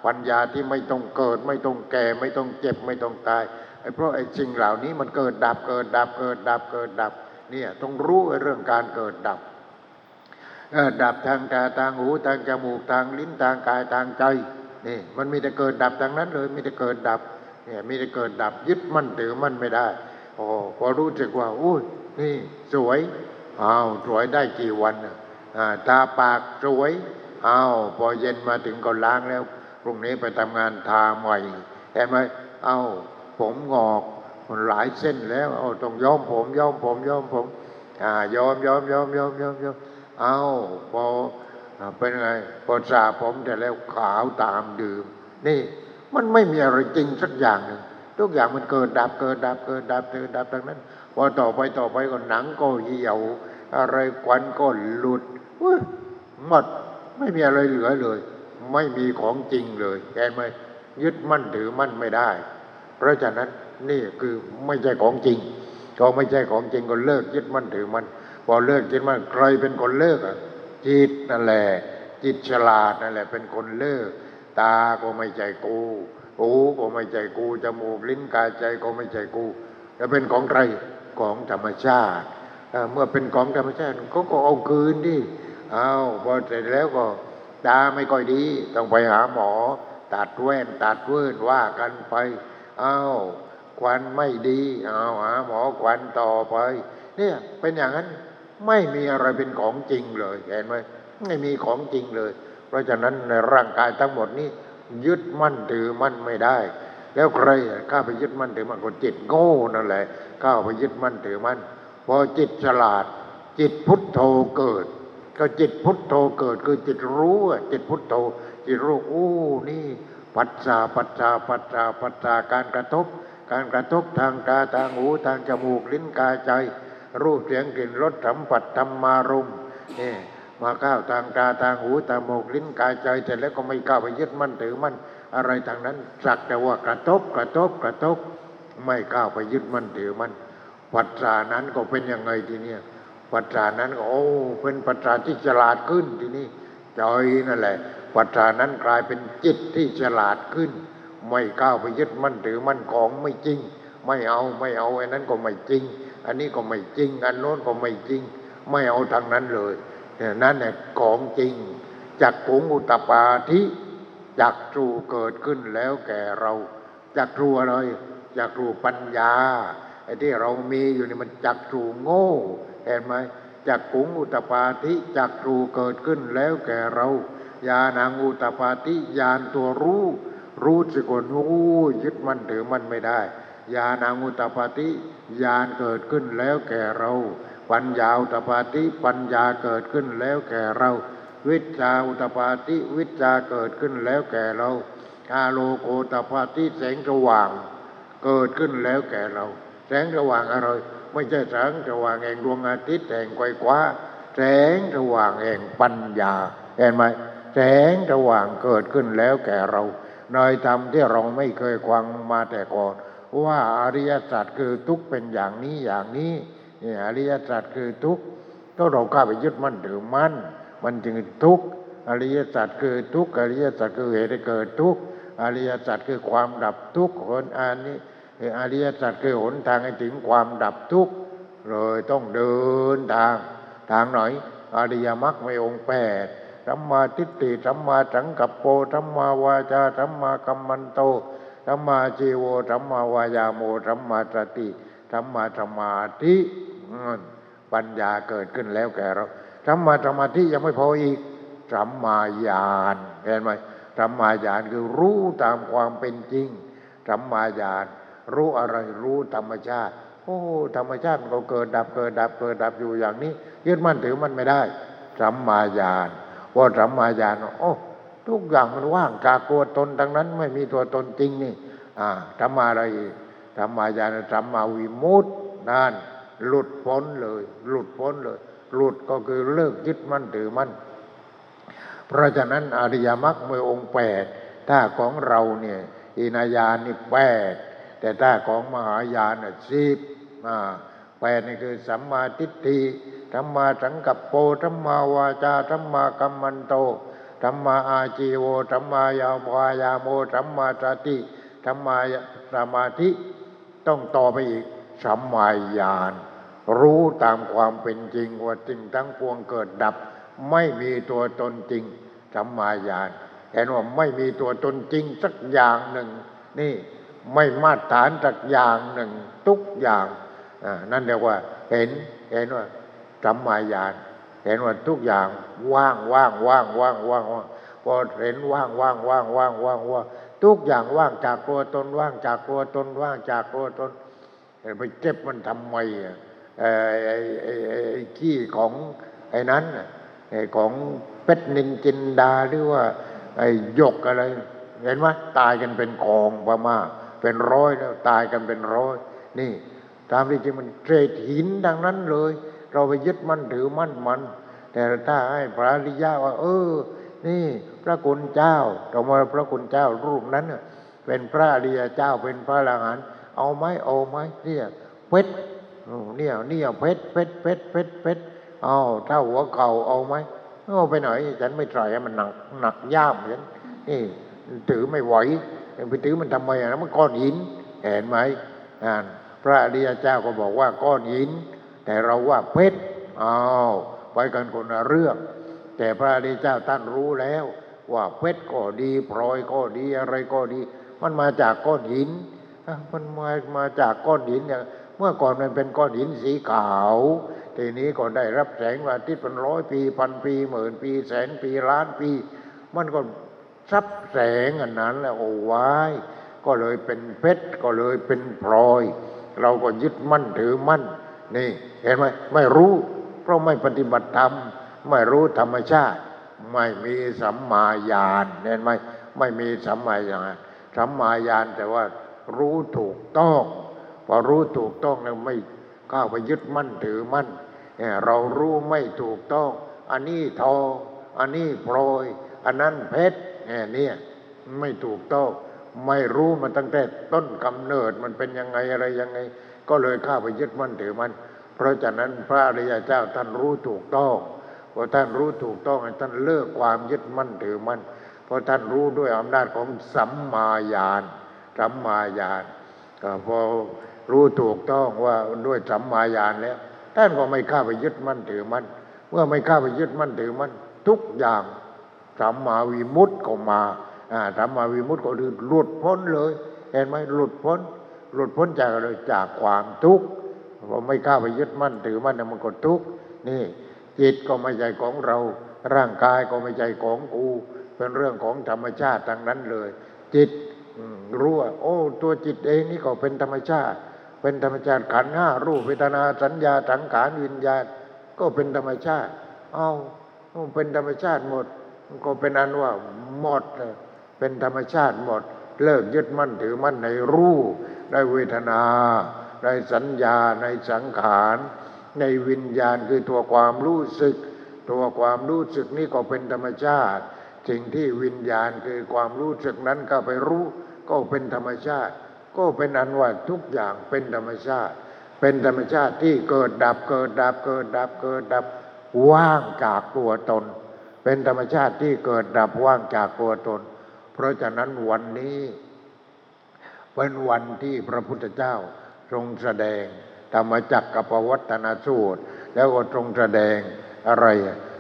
ปัญญาที่ไม่ต้องเกิด ไม่ต้องแก่ ไม่ต้องเจ็บไม่ต้องตายไอ้เพราะไอ้สิ่งเหล่านี้มันเกิดดับเกิดดับเกิดดับเกิดดับเนี่ยต้องรู้เรื่องการเกิดดับเออดับทางตาทางหูทางจมูกทางลิ้นทางกายทางใจ นี่มันมีแต่เกิดดับทางนั้นเลยมีแต่เกิดดับเนี่ยมีแต่เกิดดับยึดมั่นถือมั่นไม่ได้โอ้พอรู้สึกว่าอุ้ยนี่สวยอ้าวสวยได้กี่วันน่ะอ่าตาปากสวยอ้าวพอเย็นมาถึงก็ล้างแล้วพรุ่งนี้ไปทำงานทาใหม่เห็นไหมเอ้าผมงอกหลายเส้นแล้ว เอาต้องย้อมผมย้อมผมย้อมผมอ่าย้อมย้อมย้อมย้อมย้อมย้อมเอ้าพอ เป็นไงพอสระผมแต่แล้วขาวตามดื่ม นี่มันไม่มีอะไรจริงสักอย่างหนึ่งทุกอย่างมันเกิดดับเกิดดับเกิดดับเกิดดับทั้งนั้นพอต่อไปต่อไปก็หนังก็เหี่ยว อะไรควันก็หลุดอุ๊ยหมดไม่มีอะไรเหลือเลย ไม่มีของจริงเลยเห็นไหมยึดมั่นถือมั่นไม่ได้ เพราะฉะนั้นนี่คือไม่ใช่ของจริงก็ไม่ใช่ของจริงก็เลิกยึดมั่นถือมั่นพอเลิกยึดมั่นใครเป็นคนเลิกอะ จิตนั่นแหละจิตฉลาดนั่นแหละ เป็นคนเลิก ตาก็ไม่ใจกูหูก็ไม่ใจกูจมูกลิ้นกายใจก็ไม่ใจกูแล้วเป็นของใครของธรรมชาติเมื่อเป็นของธรรมชาติเขาก็เอาคืนดิเอาพอเสร็จแล้วก็ตาไม่ค่อยดี ต้องไปหาหมอ ตัดแว่นตัดเวินว่ากันไปเอาควันไม่ดีเอาหาหมอควันต่อไป เนี่ยเป็นอย่างนั้น ไม่มีอะไรเป็นของจริงเลยเห็นไหมไม่มีของจริงเลย เพราะฉะนั้นในร่างกายทั้งหมดนี้ ยึดมั่นถือมั่นไม่ได้ แล้วใครข้าไปยึดมั่นถือมั่นก็จิตโง่นั่นแหละข้าไปยึดมั่นถือมั่นพอจิตฉลาด จิตพุทโธเกิด ก็จิตพุทโธเกิด คือจิตรู้จิตพุทโธ จิตรู้อู้นี่ ปัจจาปัจจาปัจจาปัจจาการกระทบ การกระทบทางตาทางหูทางจมูกลิ้นกายใจ รูปเสียงกลิ่นรสสัมผัสธรรมารมณ์นี่มาก้าวทางตาทางหูตาหมกลิ้นกายใจแต่แล้วก็ไม่ก้าวไปยึดมั่นถือมั่นอะไรทางนั้นสักแต่ว่ากระทบกระทบกระทบ ไม่ก้าวไปยึดมั่นถือมั่นปัจจานั้นก็เป็นยังไงทีเนี้ยปัจจานั้นก็โอ้เป็นปัจจาที่ฉลาดขึ้นทีนี้ใจนั่นแหละปัจจานั้นกลายเป็นจิตที่ฉลาดขึ้น ไม่ก้าวไปยึดมั่นถือมั่นของไม่จริง ไม่เอาไม่เอาไอันนั้นก็ไม่จริง อันนี้ก็ไม่จริง อันโน้นก็ไม่จริง ไม่เอาทางนั้นเลยเนี่ยนั่นแหละของจริงจากขุงอุตปาธิจากตรูเกิดขึ้นแล้วแก่เราจากตรูอะไรจากตรูปัญญาไอ้ที่เรามีอยู่นี่มันจากตรูโง่ เห็นไหมจากขุงอุตปาธิจากตรูเกิดขึ้นแล้วแก่เราญาณังอุตปาธิญาณตัวรู้รู้สึกว่ารู้ยึดมันถือมันไม่ได้ ญาณังอุตปาธิญาณเกิดขึ้นแล้วแก่เรา ปัญญาอุตปาธิปัญญาเกิดขึ้นแล้วแก่เรา วิชาอุตปาธิวิชาเกิดขึ้นแล้วแก่เราอาโลโกตปาธิแสงสว่าง เกิดขึ้นแล้วแก่เรา แสงสว่างอะไรไม่ใช่แสงสว่างแห่งดวงอาทิตย์แห่งไกวคว้าแสงสว่างแห่งปัญญาเห็นไหมแสงสว่างเกิดขึ้นแล้วแก่เราในธรรมที่เราไม่เคยฟังมาแต่ก่อน ว่าอริยสัจคือทุกข์เป็นอย่างนี้อย่างนี้นี่อริยสัจคือทุกข์ก็เรากล้าไปยึดมั่นถือมั่น มันจึงทุกข์อริยสัจคือทุกข์อริยสัจคือเหตุเกิดทุกข์อริยสัจคือความดับทุกข์คนอันนี้อริยสัจคือหนทางให้ถึงความดับทุกข์เลยต้องเดินทาง ทางไหนอริยมรรคไม่องค์แปดสัมมาทิฏฐิสัมมาสังกัปโปสัมมาวาจาสัมมากัมมันโต สัมมาจีโวสัมมาวายาโมสัมมาสติสัมมาสมาธิปัญญาเกิดขึ้นแล้วแก่เราสัมมาสมาธิยังไม่พออีกสัมมาญาณเห็นไหมสัมมาญาณคือรู้ตามความเป็นจริงสัมมาญาณรู้อะไรรู้ธรรมชาติโอ้ธรรมชาติก็เกิดดับเกิดดับเกิดดับอยู่อย่างนี้ยึดมั่นถือมันไม่ได้สัมมาญาณว่าสัมมาญาณโอ้ ทุกอย่างมันว่างจากตัวตนดังนั้น ไม่มีตัวตนจริงนี่อ่าธรรมาอะไรธรรมาญาณสัมมาวิมุตตินั่นหลุดพ้นเลย หลุดพ้นเลย หลุดก็คือเลิกยึดมั่นถือมั่นเพราะฉะนั้นอริยมรรคมีองค์แปดถ้าของเราเนี่ยอินายานนี่แปดแต่ถ้าของมหายานน่ะสิบอ่าแปดนี่คือสัมมาทิฏฐิสัมมาสังกัปโปสัมมาวาจาสัมมากัมมันโต สัมมาอาจีโวสัมมายาวายาโมสัมมาสติสัมมาสมาธิต้องต่อไปอีกสัมมาญาณรู้ตามความเป็นจริงว่าสิ่งทั้งปวงเกิดดับ ไม่มีตัวตนจริงสัมมาญาณเห็นว่าไม่มีตัวตนจริงสักอย่างหนึ่ง นี่ไม่มาตรฐานสักอย่างหนึ่ง ทุกอย่างนั่นเรียกว่า เห็นเห็นว่าสัมมาญาณ เห็นว่าทุกอย่างว่างว่างว่างว่างว่างว่างพอเห็นว่างว่างว่างว่างว่างว่างทุกอย่างว่างจากตัวตนว่างจากตัวตนว่างจากตัวตนไปเจ็บมันทำไมไอ้ไอ้ไอ้ขี้ของไอ้นั้นไอ้ของเป็ดนินจินดาหรือว่าไอ้ยกอะไร เห็นไหมตายกันเป็นกองพม่าเป็นร้อยแล้วตายกันเป็นร้อย นี่ตามที่จริงมันเศษหินดังนั้นเลย เราไปยึดมั่นถือมั่นมัน แต่ถ้าให้พระอริยะว่า เออ นี่พระคุณเจ้าเรามาพระคุณเจ้ารูปนั้นเป็นพระอริยเจ้าเป็นพระอรหันต์เอาไหมเอาไหมเนี่ยเพชรเนี่ยเนี่ยเพชรเพชรเพชรเพชรเพชรเอาถ้าหัวเก่าเอาไหมเอาไปหน่อยฉันไม่ใส่ให้มันหนักหนักย่ามฉันนี่ถือไม่ไหวไปถือมันทำไมอะมันก้อนหินเห็นไหมอ่านพระอริยเจ้าก็บอกว่าก้อนหิน แต่เราว่าเพชรอ้าวไปกันคนละเรื่อง แต่พระอริยเจ้าท่านรู้แล้ว ว่าเพชรก็ดีพลอยก็ดีอะไรก็ดี มันมาจากก้อนหินมันมามาจากก้อนหินเนี่ยเมื่อก่อนมันเป็นก้อนหินสีขาว ทีนี้ก็ได้รับแสงวันอาทิตย์เป็นร้อยปีพันปีหมื่นปีแสนปีล้านปี มันก็ซับแสงอันนั้นแล้วโอ้วายก็เลยเป็นเพชรก็เลยเป็นพลอย เราก็ยึดมั่นถือมั่น นี่เห็นไหมไม่รู้ เพราะไม่ปฏิบัติธรรม ไม่รู้ธรรมชาติ ไม่มีสัมมาญาณเห็นไหมไม่มีสัมมาญาณสัมมาญาณแต่ว่ารู้ถูกต้องพอรู้ถูกต้องแล้วไม่เข้าไปยึดมั่นถือมั่นเรารู้ไม่ถูกต้อง อันนี้ทองอันนี้โปรย อันนั้นเพชรเนี่ยไม่ถูกต้อง ไม่รู้มันตั้งแต่ต้นกำเนิดมันเป็นยังไงอะไรยังไง ก็เลยข้าไปยึดมั่นถือมัน เพราะฉะนั้นพระอริยเจ้าท่านรู้ถูกต้องพอท่านรู้ถูกต้องท่านเลิกความยึดมั่นถือมั่นเพราะท่านรู้ด้วยอำนาจของสัมมาญาณสัมมาญาณพอรู้ถูกต้องว่าด้วยสัมมาญาณแล้วท่านก็ไม่ข้าไปยึดมั่นถือมั่นเมื่อไม่ข้าไปยึดมั่นถือมั่นทุกอย่างสัมมาวิมุตติก็มาอ่าสัมมาวิมุตติก็คือหลุดพ้นเลย เห็นไหมหลุดพ้น หลุดพ้นจากอะไรจากความทุกข์พอไม่เข้าไปยึดมั่นถือมั่นเนี่ยมันก็ทุกข์นี่จิตก็ไม่ใช่ของเรา ร่างกายก็ไม่ใช่ของกู เป็นเรื่องของธรรมชาติทั้งนั้นเลย จิตรู้ว่าโอ้ ตัวจิตเองนี่ก็เป็นธรรมชาติ เป็นธรรมชาติขันห้ารูปเวทนาสัญญาสังขารวิญญาณก็เป็นธรรมชาติ เอาเอาเป็นธรรมชาติหมด ก็เป็นอันว่าหมดเลยเป็นธรรมชาติหมด เลิกยึดมั่นถือมั่นในรูป ในเวทนาในสัญญาในสังขาร ในวิญญาณคือตัวความรู้สึก ตัวความรู้สึกนี่ก็เป็นธรรมชาติ สิ่งที่วิญญาณคือความรู้สึกนั้นก็ไปรู้ ก็เป็นธรรมชาติ ก็เป็นอันว่าทุกอย่างเป็นธรรมชาติ เป็นธรรมชาติที่เกิดดับเกิดดับเกิดดับเกิดดับว่างจากตัวตน เป็นธรรมชาติที่เกิดดับว่างจากตัวตน เพราะฉะนั้นวันนี้ เป็นวันที่พระพุทธเจ้าทรงแสดงธรรมจักรกับปวัตนสูตร แล้วก็ทรงแสดงอะไร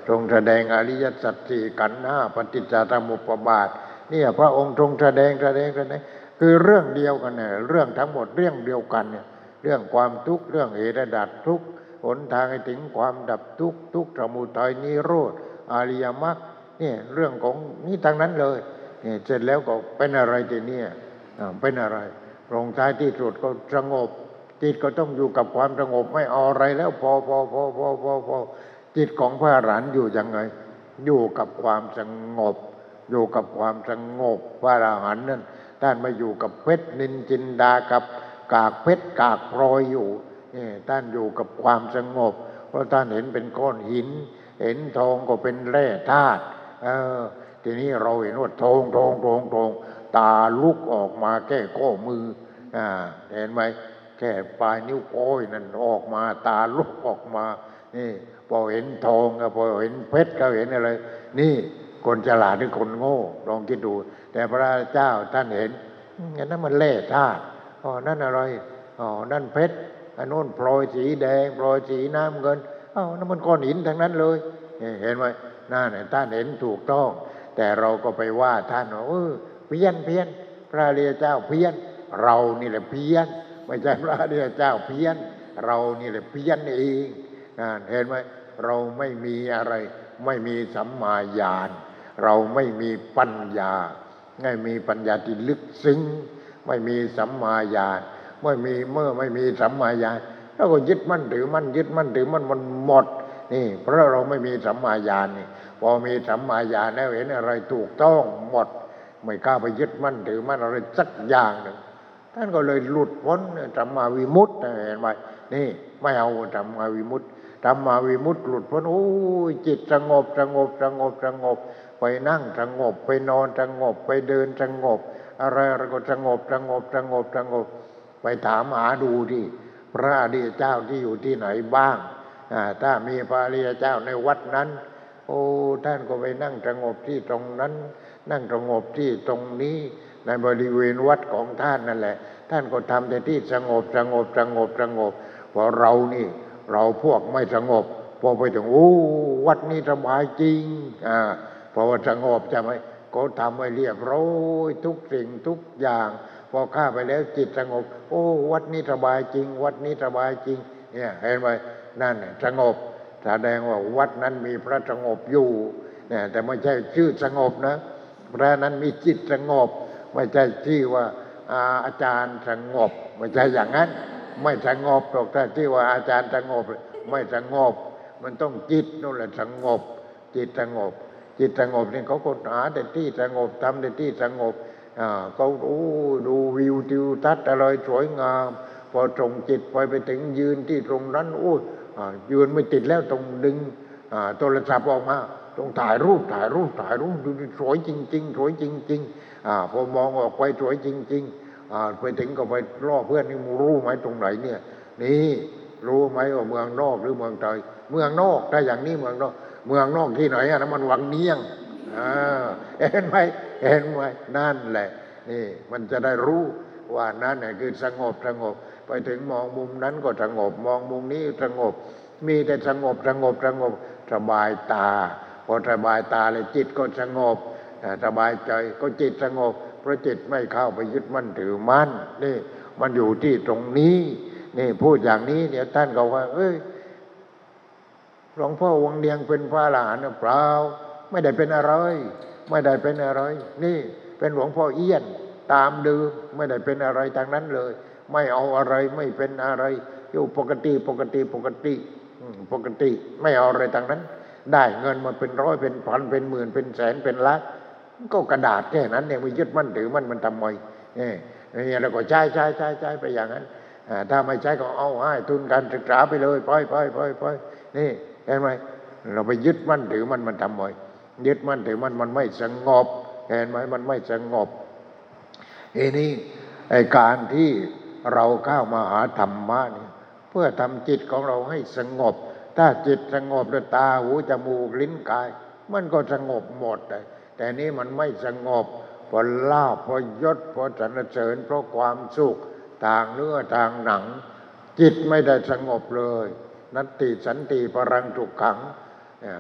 ทรงแสดงอริยสัจสี่ขันธ์ห้าปฏิจจสมุปบาทเนี่ยพระองค์ทรงแสดงแสดงแสดงคือเรื่องเดียวกันเนี่ยเรื่องทั้งหมดเรื่องเดียวกันเนี่ยเรื่องความทุกข์เรื่องเหตุดับทุกข์หนทางให้ถึงความดับทุกข์ทุกข์สมุทัยนิโรธอริยมรรคเนี่ยเรื่องของนี่ทั้งนั้นเลยเนี่ยเสร็จแล้วก็เป็นอะไรทีเนี่ย เป็นอะไรลงท้ายที่สุดก็สงบ จิตก็ต้องอยู่กับความสงบไม่เอาอะไรแล้วพอพอพอพอพอพอจิตของพระอรหันต์อยู่ยังไง อยู่กับความสงบ อยู่กับความสงบพระอรหันต์นั้นท่านม่อยู่กับเพชรนินจินดากับกากเพชรกากพลอยอยู่นี่ท่านอยู่กับความสงบ เพราะท่านเห็นเป็นก้อนหิน เห็นทองก็เป็นแร่ธาตุเออทีนี้เราเห็นว่าทองทองทองทอง ตาลุกออกมาแค่ข้อมืออ่าเห็นไหมแค่ปลายนิ้วโป้ยนั่นออกมาตาลุกออกมานี่พอเห็นทองก็พอเห็นเพชรก็เห็นอะไร นี่คนฉลาดหรือคนโง่ลองคิดดู แต่พระเจ้าท่านเห็นอันนั้นมันแร่ธาตุอ๋อนั่นอะไรอ๋อนั่นเพชรอันโน้นพลอยสีแดงพลอยสีน้ำเงินอ้าวนั่นมันก้อนหินทั้งนั้นเลยเห็นไหมนั่นน่ะท่านเห็นถูกต้อง แต่เราก็ไปว่าท่านว่าเออ เพี้ยนเพี้ยนพระอริยเจ้าเพี้ยน เรานี่แหละเพี้ยน ไม่ใช่พระอริยเจ้าเพี้ยน เรานี่แหละเพี้ยนเองเห็นไหมเราไม่มีอะไร ไม่มีสัมมาญาณเราไม่มีปัญญา ไม่มีปัญญาที่ลึกซึ้ง ไม่มีสัมมาญาณไม่มีเมื่อไม่มีสัมมาญาณเราก็ยึดมั่นถือมั่นยึดมั่นถือมั่นมันหมดนี่ เพราะเราไม่มีสัมมาญาณนี่พอมีสัมมาญาณแล้วเห็นอะไรถูกต้องหมด ไม่กล้าไปยึดมั่นถือมั่นอะไรสักอย่างหนึ่งท่านก็เลยหลุดพ้นสัมมาวิมุตติเห็นไหมนี่ไม่เอาสัมมาวิมุตติสัมมาวิมุตติหลุดพ้นโอ้ยจิตสงบสงบสงบสงบ ไปนั่งสงบ ไปนอนสงบ ไปเดินสงบอะไรอะไรก็สงบสงบสงบสงบ ไปถามหาดูที่พระอริยเจ้าที่อยู่ที่ไหนบ้างถ้ามีพระอริยเจ้าในวัดนั้น โอ้ท่านก็ไปนั่งสงบที่ตรงนั้น นั่งสงบที่ตรงนี้ในบริเวณวัดของท่านนั่นแหละ ท่านก็ทำแต่ที่สงบสงบสงบสงบเพราะเรานี่ เราพวกไม่สงบพอไปถึงโอ้วัดนี้สบายจริงอ่าเพราะว่าสงบจะไหมก็ทำไว้เรียบร้อยทุกสิ่งทุกอย่าง พอข้าไปแล้วจิตสงบ โอ้ วัดนี้สบายจริง วัดนี้สบายจริง เนี่ยเห็นไหมนั่นสงบแสดงว่าวัดนั้นมีพระสงบอยู่เนี่ยแต่ไม่ใช่ชื่อสงบนะ พระนั้นมีจิตสงบ ไม่ใช่ชื่ว่าอาอาจารย์สงบ ไม่ใช่อย่างนั้น ไม่สงบหรอกถ้าที่ว่าอาจารย์สงบ ไม่สงบ มันต้องจิตนั่นแหละสงบ จิตสงบ จิตสงบนี่เขาก็หาแต่ที่สงบทำแต่ที่สงบอ่าเขาโอ้ดูวิวทิวทัศน์อะไรสวยงาม พอตรงจิตไปไปถึงยืนที่ตรงนั้นโอ้ยยืนไม่ติดแล้วตรงดึงโทรศัพท์ออกมาต้องถ่ายรูปถ่ายรูปถ่ายรูปดูดิสวยจริง ๆ สวยจริง ๆ อ่าพอมองออกไปสวยจริง ๆ อ่าไปถึงก็ไปล่อเพื่อนนี่มึงรู้ไหมตรงไหนเนี่ย นี่รู้ไหมว่าเมืองนอกหรือเมืองไทยเมืองนอกถ้าอย่างนี้เมืองนอก เมืองนอกที่ไหนอะนะมันวังเนียงอ่าเห็นไหมเห็นไหมนั่นแหละ นี่ มันจะได้รู้ว่านั่นน่ะคือสงบสงบ ไปถึงมองมุมนั้นก็สงบ มองมุมนี้สงบ มีแต่สงบสงบสงบสบายตา พอสบายตาเลยจิตก็สงบสบายใจก็จิตสงบ เพราะจิตไม่เข้าไปยึดมั่นถือมั่นนี่มันอยู่ที่ตรงนี้นี่พูดอย่างนี้เดี๋ยวท่านก็ว่า เอ้ยหลวงพ่อวังเดียงเป็นพระอรหันเปล่าไม่ได้เป็นอะไร ไม่ได้เป็นอะไร นี่เป็นหลวงพ่อเอี้ยนตามเดิมไม่ได้เป็นอะไรทางนั้นเลย ไม่เอาอะไรไม่เป็นอะไร อยู่ปกติปกติปกติ ปกติไม่เอาอะไรทางนั้น ได้เงินมาเป็นร้อยเป็นพันเป็นหมื่นเป็นแสนเป็นล้านก็กระดาษแค่นั้นเนี่ยไม่ยึดมั่นถือมันมันทำไมนี่นี่แล้วก็ใช้ใช้ใช้ใช้ไปอย่างนั้นถ้าไม่ใช้ก็เอาให้ทุนการศึกษาไปเลยไปไปไปไปนี่เห็นไหมเราไปยึดมั่นถือมันมันทำไมยึดมั่นถือมันมันไม่สงบเห็นไหมมันไม่สงบทีนี้ไอการที่เราเข้ามาหาธรรมะเนี่ยเพื่อทำจิตของเราให้สงบ ถ้าจิตสงบด้วยตาหูจมูกลิ้นกาย มันก็สงบหมดเลยแต่นี่มันไม่สงบเพราะลาภเพราะยศเพราะสรรเสริญเพราะความสุขทางเนื้อทางหนัง จิตไม่ได้สงบเลย นัตติสันติปรังทุกขัง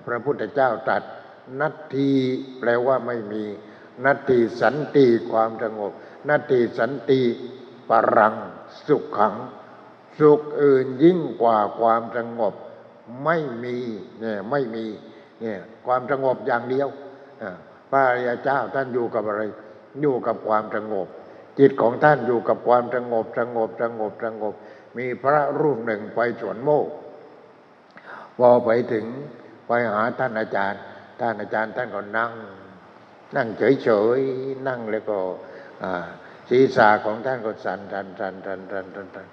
พระพุทธเจ้าตรัสนัตทีแปลว่าไม่มี นัตติสันติความสงบ นัตติสันติปรังสุขขัง สุขอื่นยิ่งกว่าความสงบ ไม่มีเนี่ยไม่มีเนี่ยความสงบอย่างเดียวพระอริยเจ้าท่านอยู่กับอะไร อยู่กับความสงบ จิตของท่านอยู่กับความสงบสงบสงบสงบ มีพระรูปหนึ่งไปสวนโมกพอไปถึงไปหาท่านอาจารย์ ท่านอาจารย์ท่านก็นั่ง นั่งเฉยๆนั่งแล้วก็ศีรษะของท่านก็สั่นสั่นสั่นสั่นสั่นสั่นสั่น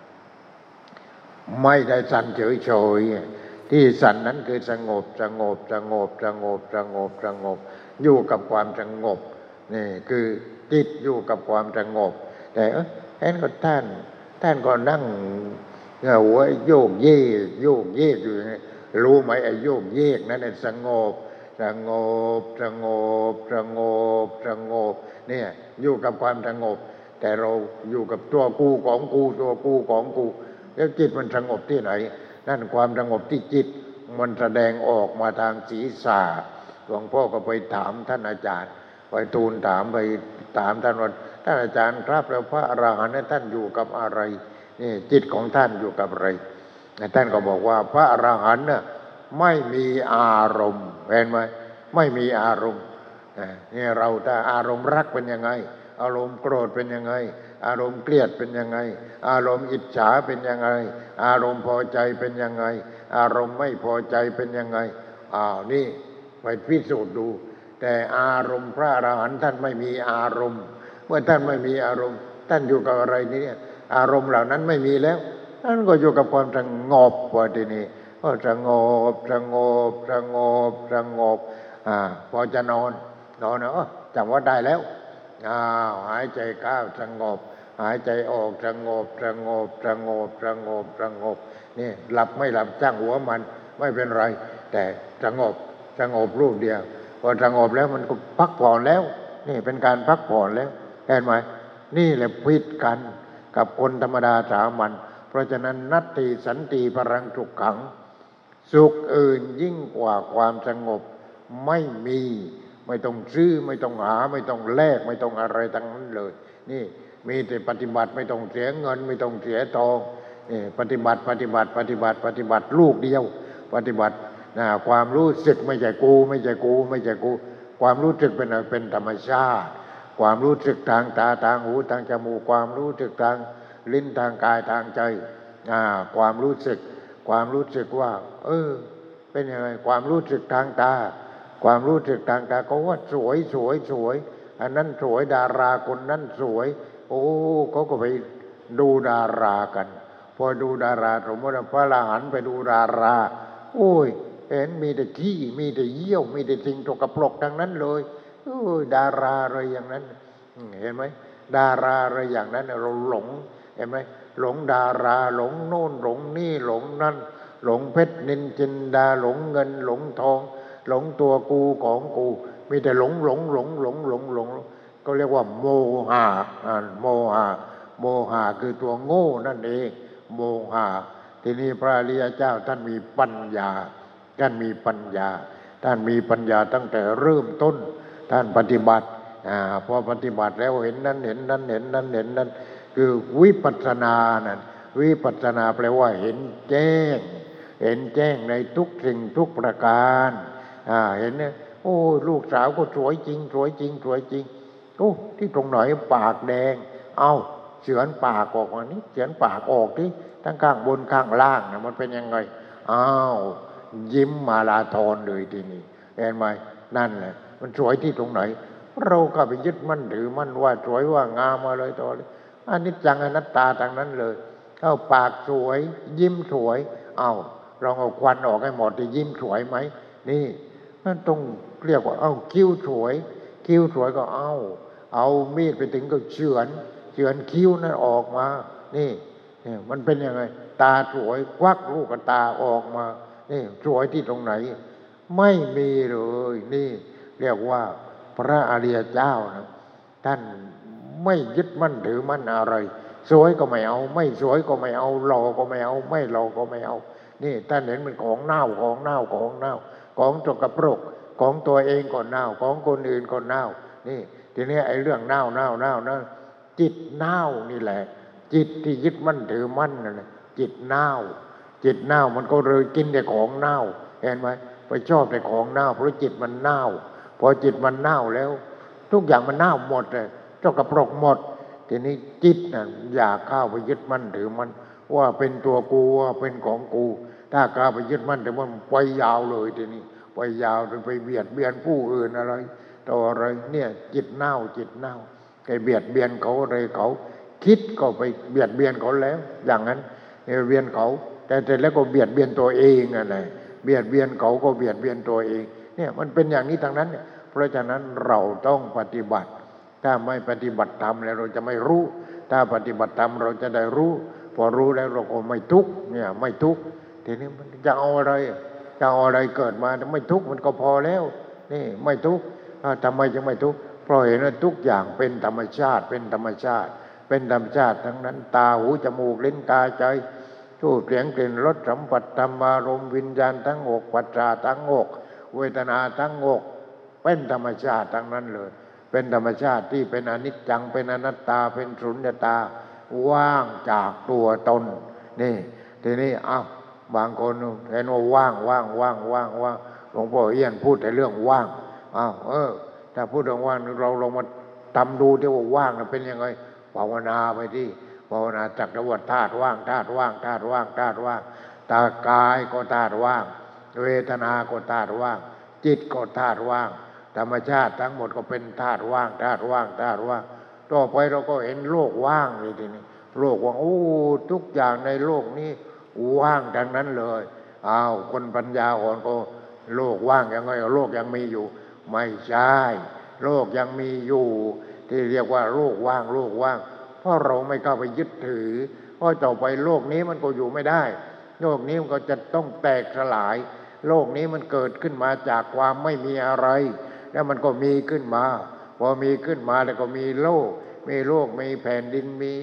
ไม่ได้สั่นเฉยๆ ที่สันนั้นคือสงบสงบสงบสงบสงบสงบ อยู่กับความสงบนี่คือจิตอยู่กับความสงบ แต่เออแอนก็ท่าน ท่านก็นั่งหัวโยกเยกโยกเยกอยู่รู้ไหมไอ้โยกเยกนั้นสงบสงบสงบสงบสงบเนี่ยอยู่กับความสงบ แต่เราอยู่กับตัวกูของกูตัวกูของกู แล้วจิตมันสงบที่ไหน นั่นความสงบที่จิตมันแสดงออกมาทางศีรษะหลวงพ่อก็ไปถามท่านอาจารย์ ไปทูลถามไปถามท่านว่าท่านอาจารย์ครับแล้วพระอรหันต์เนี่ยท่านอยู่กับอะไรนี่จิตของท่านอยู่กับอะไรท่านก็บอกว่าพระอรหันต์เนี่ยไม่มีอารมณ์เห็นไหมไม่มีอารมณ์นี่เราถ้าอารมณ์รักเป็นยังไง อารมณ์โกรธเป็นยังไง อารมณ์เกลียดเป็นยังไง อารมณ์อิจฉาเป็นยังไง อารมณ์พอใจเป็นยังไง อารมณ์ไม่พอใจเป็นยังไงอ้าวนี่ไปพิสูจน์ดู แต่อารมณ์พระอรหันต์ท่านไม่มีอารมณ์ เมื่อท่านไม่มีอารมณ์ ท่านอยู่กับอะไรนี่เนี่ยอารมณ์เหล่านั้นไม่มีแล้วท่านก็อยู่กับความสงบว่าทีนี้ก็สงบสงบสงบสงบอ่าพอจะนอนนอนเนาะจำว่าได้แล้วอ้าวหายใจเข้าสงบ หายใจออกสงบสงบสงบสงบสงบนี่หลับไม่หลับจ้างหัวมันไม่เป็นไร แต่สงบสงบรูปเดียวพอสงบแล้วมันก็พักผ่อนแล้ว นี่เป็นการพักผ่อนแล้วเห็นไหมนี่แหละพิดกันกับคนธรรมดาสามัญเพราะฉะนั้นนัตติสันติพรังทุกขัง สุขอื่นยิ่งกว่าความสงบไม่มี ไม่ต้องซื้อไม่ต้องหา ไม่ต้องแลกไม่ต้องอะไรทั้งนั้นเลย นี่ มีแต่ปฏิบัติไม่ต้องเสียเงิน ไม่ต้องเสียทองปฏิบัติปฏิบัติปฏิบัติปฏิบัติลูกเดียว ปฏิบัตินะความรู้สึกไม่ใช่กู ไม่ใช่กู ไม่ใช่กู ความรู้สึกเป็นเป็นธรรมชาติ ความรู้สึกทางตาทางหูทางจมูกความรู้สึกทางลิ้นทางกายทางใจความรู้สึก ความรู้สึกว่า เออ เป็นยังไงความรู้สึกทางตา ความรู้สึกทางตาเขาว่าสวยสวยสวย อันนั้นสวยดาราคนนั้นสวย โอ้เขาก็ไปดูดารากัน พอดูดาราสมมติว่าพระอรหันไปดูดารา โอ้ยเห็นมีแต่ขี้มีแต่เยี่ยว มีแต่สิ่งตกกระปรกทั้งนั้นเลยเออดาราอะไรอย่างนั้น เห็นไหมดาราอะไรอย่างนั้นเราหลงเห็นไหมหลงดาราหลงโน่นหลงนี่หลงนั่น หลงเพชรนินจินดาหลงเงิน หลงทอง หลงตัวกูของกู มีแต่หลงหลงหลงหลงหลงหลง ก็เรียกว่าโมหะโมหะโมหะคือตัวโง่นั่นเอง โมหะทีนี้พระอริยเจ้าท่านมีปัญญา ท่านมีปัญญา ท่านมีปัญญาตั้งแต่เริ่มต้น ท่านปฏิบัติอาพอปฏิบัติแล้วเห็นนั้นเห็นนั้นเห็นนั้นเห็นนั้น คือวิปัสสนานั่นวิปัสสนาแปลว่าเห็นแจ้ง เห็นแจ้งในทุกสิ่งทุกประการอ่าเห็นเนี่ยโอ้ลูกสาวก็สวยจริง สวยจริง สวยจริง โอ้ที่ตรงไหนปากแดง เอาเฉือนปากออกมานี่เฉือนปากออกที่ทั้งข้างบนข้างล่างนะมันเป็นยังไงอ้าวยิ้มมาลาทอนเลยทีนี้เห็นไหมนั่นแหละ มันสวยที่ตรงไหน เราก็ไปยึดมั่นถือมั่นว่าสวยว่างามมาเลยต่อเลยอันนี้จังอนัตตาทางนั้นเลยเอาปากสวย ยิ้มสวย เอาลองเอาควันออกให้หมดที่ยิ้มสวยไหมนี่นั่นต้องเรียกว่า เอาคิ้วสวย คิ้วสวยก็เอา เอามีดไปถึงก็เฉือนเฉือนคิ้วนั้นออกมา นี่นี่มันเป็นยังไง ตาสวยควักลูกตาออกมา นี่สวยที่ตรงไหน ไม่มีเลย นี่ เรียกว่าพระอริยเจ้านะท่านไม่ยึดมั่นถือมั่นอะไร สวยก็ไม่เอา ไม่สวยก็ไม่เอาหล่อก็ไม่เอา ไม่หล่อก็ไม่เอา นี่ท่านเห็นมันของเน่าของเน่าของเน่า ของตกกระปรกของตัวเองก็เน่าของคนอื่นก็เน่า นี่ ทีนี้ไอ้เรื่องเน่าเน่าเน่าเนะจิตเน่านี่แหละ จิตที่ยึดมั่นถือมั่นนั่นแหละจิตเน่า จิตเน่ามันก็เลยกินแต่ของเน่า เห็นไหมไปชอบแต่ของเน่า เพราะจิตมันเน่า พอจิตมันเน่าแล้ว ทุกอย่างมันเน่าหมดเลยเจ้ากระปรกหมด ทีนี้จิตน่ะอยากเข้าไปยึดมั่นถือมันว่าเป็นตัวกูว่าเป็นของกู ถ้ากล้าไปยึดมั่นแต่มันไปยาวเลยทีนี้ไปยาวจนไปเบียดเบียนผู้อื่นอะไร ต่ออะไรเนี่ยจิตเน่าจิตเน่าไปเบียดเบียนเขาอะไรเขาคิดก็ไปเบียดเบียนเขาแล้ว อย่างนั้นเบียดเบียนเขา แต่เสร็จแล้วก็เบียดเบียนตัวเองอะไรเบียดเบียนเขาก็เบียดเบียนตัวเองเนี่ยมันเป็นอย่างนี้ทางนั้นเนี่ยเพราะฉะนั้นเราต้องปฏิบัติ ถ้าไม่ปฏิบัติธรรมแล้วเราจะไม่รู้ ถ้าปฏิบัติธรรมเราจะได้รู้ พอรู้แล้วเราก็ไม่ทุกข์เนี่ยไม่ทุกข์ทีนี้มันจะเอาอะไรจะเอาอะไรเกิดมาไม่ทุกข์มันก็พอแล้ว นี่ไม่ทุกข์ ทำไมจึงไม่ทุกข์เพราะเห็นว่าทุกอย่างเป็นธรรมชาติ เป็นธรรมชาติ เป็นธรรมชาติทั้งนั้น ตาหูจมูกลิ้นกายใจทูดเสียงกลิ่นรสสัมผัสธรรมารมณ์วิญญาณทั้งอกปัจจาทั้งอกเวทนาทั้งอกเป็นธรรมชาติทั้งนั้นเลย เป็นธรรมชาติที่เป็นอนิจจังเป็นอนัตตาเป็นสุญญตาว่างจากตัวตน นี่ ทีนี้อ้าวบางคนเห็นว่าว่างว่างว่างว่างว่างหลวงพ่อเอี้ยนพูดแต่เรื่องว่าง อ้าวเออ ถ้าพูดถึงว่างเราลองมาทำดูที่ว่าว่างนะเป็นยังไงภาวนาไปที่ภาวนาจักรวัฏธาตุว่างธาตุว่างธาตุว่างธาตุว่างตากายก็ธาตุว่าง เวทนาก็ธาตุว่าง จิตก็ธาตุว่าง ธรรมชาติทั้งหมดก็เป็นธาตุว่างธาตุว่างธาตุว่างต่อไปเราก็เห็นโลกว่างเลยทีนี้โลกว่างโอ้ทุกอย่างในโลกนี้ว่างดังนั้นเลยอ้าวคนปัญญาอ่อนก็โลกว่างยังไงโลกยังมีอยู่ ไม่ใช่โลกยังมีอยู่ ที่เรียกว่าโลกว่างโลกว่าง เพราะเราไม่เข้าไปยึดถือ เพราะต่อไปโลกนี้มันก็อยู่ไม่ได้ โลกนี้มันก็จะต้องแตกสลาย โลกนี้มันเกิดขึ้นมาจากความไม่มีอะไร แล้วมันก็มีขึ้นมา พอมีขึ้นมาแล้วก็มีโลก มีโลกมีแผ่นดินมี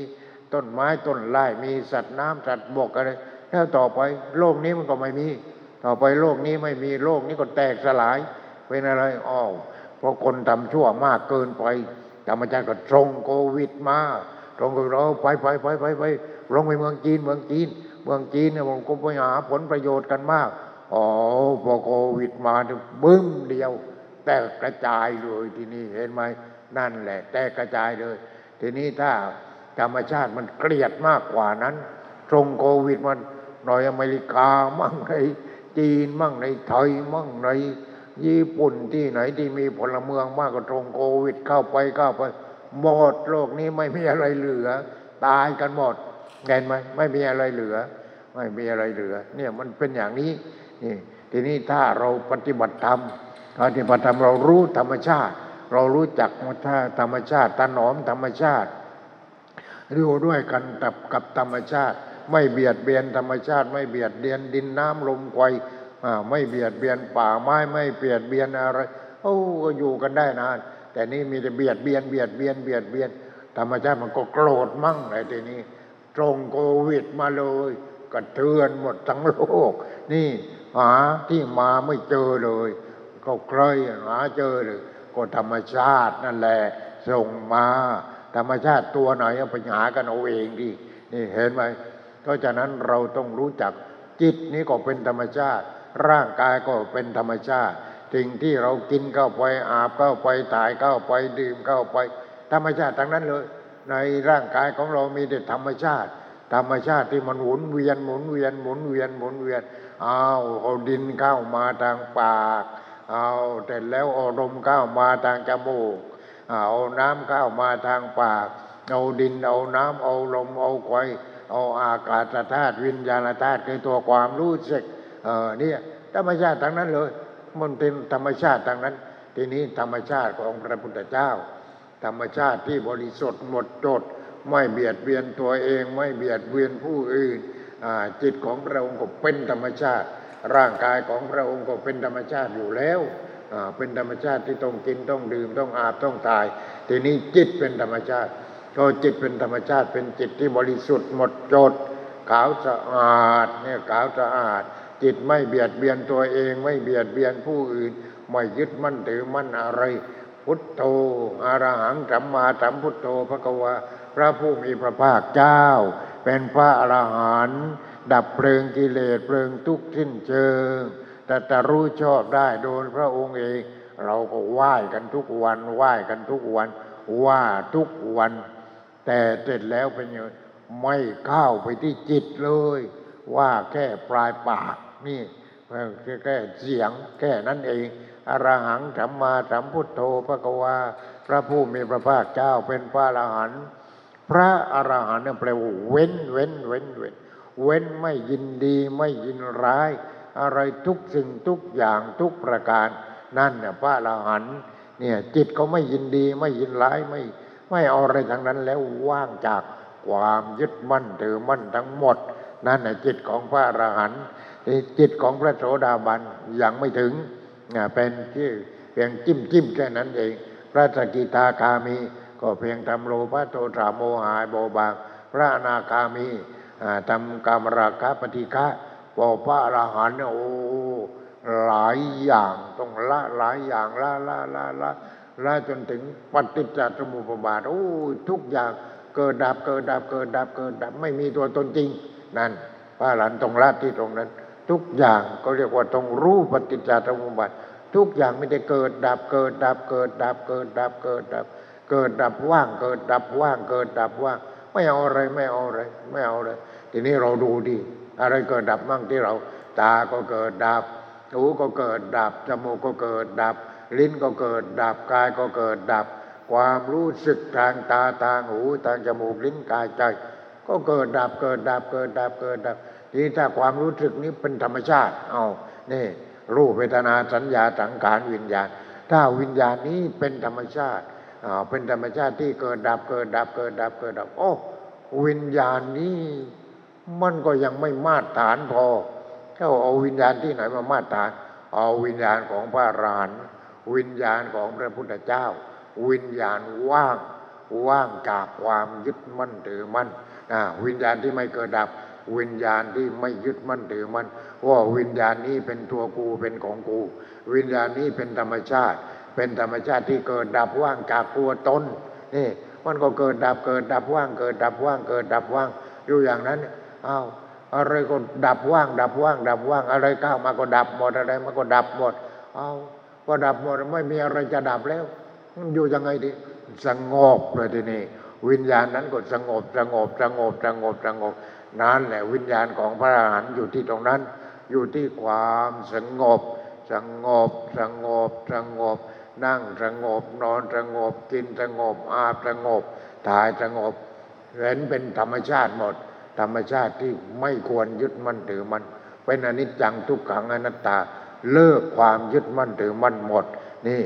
ต้นไม้ต้นไม้มีสัตว์น้ำสัตว์บกอะไรแล้วต่อไปโลกนี้มันก็ไม่มี ต่อไปโลกนี้ไม่มีโลกนี้ก็แตกสลาย เป็นอะไรอ้าวเพราะคนทำชั่วมากเกินไปธรรมชาติก็ตรงโควิดมาตรงกับเราไปไปไปไปไปลงไปเมืองจีนเมืองจีน เมืองจีนเนี่ยมันก็ไปหาผลประโยชน์กันมากอ๋อพอโควิดมาเนี่ยบึ้มเดียว แตกกระจายเลยทีนี้เห็นไหมนั่นแหละ แตกกระจายเลย ทีนี้ถ้าธรรมชาติมันเกลียดมากกว่านั้น ตรงโควิดมันหน่อยอเมริกามั่งในจีนมั่งในไทยมั่งใน ญี่ปุ่นที่ไหนที่มีพลเมืองมากก็ตรงโควิดเข้าไปเข้าไปหมดโลกนี้ไม่มีอะไรเหลือ ตายกันหมดเห็นไหมไม่มีอะไรเหลือ ไม่มีอะไรเหลือ เนี่ยมันเป็นอย่างนี้นี่ทีนี้ถ้าเราปฏิบัติธรรมปฏิบัติธรรมเรารู้ธรรมชาติ เรารู้จักท่าธรรมชาติตาหนอมธรรมชาติอยู่ด้วยกันกับกับธรรมชาติ ไม่เบียดเบียนธรรมชาติ ไม่เบียดเบียนดินน้ำลมไฟอ่า ไม่เบียดเบียนป่าไม้ไม่เบียดเบียนอะไรโอ้ก็อยู่กันได้นาน แต่นี่มีแต่เบียดเบียนเบียดเบียนเบียดเบียนธรรมชาติมันก็โกรธมั่งไอ้ทีนี้ ตรงโควิดมาเลยกระเทือนหมดทั้งโลก นี่หาที่มาไม่เจอเลย ก็ใครหาเจอเลยก็ธรรมชาตินั่นแหละส่งมา ธรรมชาติตัวไหนเอาไปหากันเอาเองดินี่เห็นไหมเพราะฉะนั้นเราต้องรู้จักจิตนี้ก็เป็นธรรมชาติ ร่างกายก็เป็นธรรมชาติสิ่งที่เรากินเข้าไปอาบเข้าไปถ่ายเข้าไปดื่มเข้าไป ธรรมชาติทั้งนั้นเลย ในร่างกายของเรามีแต่ธรรมชาติ ธรรมชาติที่มันหมุนเวียนหมุนเวียนหมุนเวียนหมุนเวียนเอาเอาดินเข้ามาทางปากเอาแต่แล้วเอาลมเข้ามาทางจมูกเอาน้ำเข้ามาทางปาก เอาดินเอาน้ำเอาลมเอาไฟเอาอากาศธาตุวิญญาณธาตุคือตัวความรู้สึก เออเนี่ยธรรมชาติทั้งนั้นเลย มันเป็นธรรมชาติทั้งนั้น ทีนี้ธรรมชาติของพระพุทธเจ้า ธรรมชาติที่บริสุทธิ์หมดจด ไม่เบียดเบียนตัวเอง ไม่เบียดเบียนผู้อื่นจิตของพระองค์ก็เป็นธรรมชาติ ร่างกายของพระองค์ก็เป็นธรรมชาติอยู่แล้วเป็นธรรมชาติที่ต้องกินต้องดื่มต้องอาบต้องตาย ทีนี้จิตเป็นธรรมชาติก็จิตเป็นธรรมชาติเป็นจิตที่บริสุทธิ์หมดจดขาวสะอาดเนี่ยขาวสะอาด จิตไม่เบียดเบียนตัวเองไม่เบียดเบียนผู้อื่น ไม่ยึดมั่นถือมั่นอะไร พุทโธอารหังสัมมาสัมพุทโธพระกวาพระผู้มีพระภาคเจ้า เป็นพระอรหันต์ดับเพลิงกิเลสเพลิงทุกข์สิ้นเชิงแต่แต่รู้ชอบได้โดยพระองค์เอง เราก็ไหว้กันทุกวันไหว้กันทุกวันว่าทุกวัน แต่เสร็จแล้วเป็นยังไม่เข้าไปที่จิตเลย ว่าแค่ปลายปาก นี่แค่เสียงแค่นั้นเองอรหังสัมมาสัมพุทโธพระกวาพระผู้มีพระภาคเจ้าเป็นพระอรหันต์พระอรหันต์เนี่ยแปลว่าเว้นเว้นเว้นเว้นเว้นไม่ยินดีไม่ยินร้าย อะไรทุกสิ่งทุกอย่างทุกประการ นั่นเนี่ยพระอรหันต์เนี่ยจิตเขาไม่ยินดีไม่ยินร้ายไม่ ไม่เอาอะไรทั้งนั้นแล้วว่างจากความยึดมั่นถือมั่นทั้งหมด นั่นแหละจิตของพระอรหันต์ จิตของพระโสดาบันยังไม่ถึงเป็นที่เพียงจิ้มจิ้มแค่นั้นเอง พระสกิทาคามีก็เพียงทำโลภะโทสะโมหะโบบางพระนาคามีทำกรรมราคะปฏิฆะพอพระอรหันต์โอ้หลายอย่างต้องละหลายอย่างละละละละละจนถึงปฏิจจสมุปบาทโอ้ทุกอย่างเกิดดับเกิดดับเกิดดับเกิดดับไม่มีตัวตนจริง นั่นพระหลันตรงละที่ตรงนั้น ทุกอย่างก็เรียกว่าต้องรู้ปฏิจจสมุปบาททุกอย่างไม่ได้เกิดดับเกิดดับเกิดดับเกิดดับเกิดดับ เกิดดับว่างเกิดดับว่างเกิดดับว่างไม่เอาอะไรไม่เอาอะไรไม่เอาเลยทีนี้เราดูดิอะไรเกิดดับมั่งที่เรา ตาก็เกิดดับหูก็เกิดดับจมูกก็เกิดดับ ลิ้นก็เกิดดับกายก็เกิดดับ ความรู้สึกทางตาทางหูทางจมูกลิ้นกายใจ ก็เกิดดับเกิดดับเกิดดับเกิดดับ นี้ถ้าความรู้สึกนี้เป็นธรรมชาติ เอานี่รูปเวทนาสัญญาสังขารวิญญาณ ถ้าวิญญาณนี้เป็นธรรมชาติเป็นธรรมชาติที่เกิดดับเกิดดับเกิดดับเกิดดับ โอ้วิญญาณนี้มันก็ยังไม่มาตรฐานพอถ้าเอาวิญญาณที่ไหนมามาตรฐาน เอาวิญญาณของพระรานวิญญาณของพระพุทธเจ้า วิญญาณว่างว่างจากความยึดมั่นถือมั่นวิญญาณที่ไม่เกิดดับ วิญญาณที่ไม่ยึดมั่นถือมันว่าวิญญาณนี้เป็นตัวกูเป็นของกู วิญญาณนี้เป็นธรรมชาติ เป็นธรรมชาติที่เกิดดับว่างจากตัวตนนี่มันก็เกิดดับเกิดดับว่าง เกิดดับว่างเกิดดับว่างอยู่อย่างนั้นอ้าวอะไรก็ดับว่าง ดับว่าง ดับว่างอะไรก้าวมาก็ดับหมดอะไรมันก็ดับหมดเอาวพอดับหมดไม่มีอะไรจะดับแล้วมันอยู่ยังไงดีสงบเลยทีนี้วิญญาณนั้นก็สงบสงบสงบสงบสงบ นั่นแหละวิญญาณของพระอรหันต์อยู่ที่ตรงนั้น อยู่ที่ความสงบ สงบ สงบ สงบ นั่งสงบ นอนสงบ กินสงบ อาบสงบ ถ่ายสงบ เห็นเป็นธรรมชาติหมด ธรรมชาติที่ไม่ควรยึดมั่นถือมัน เป็นอนิจจังทุกขังอนัตตา เลิกความยึดมั่นถือมั่นหมด นี่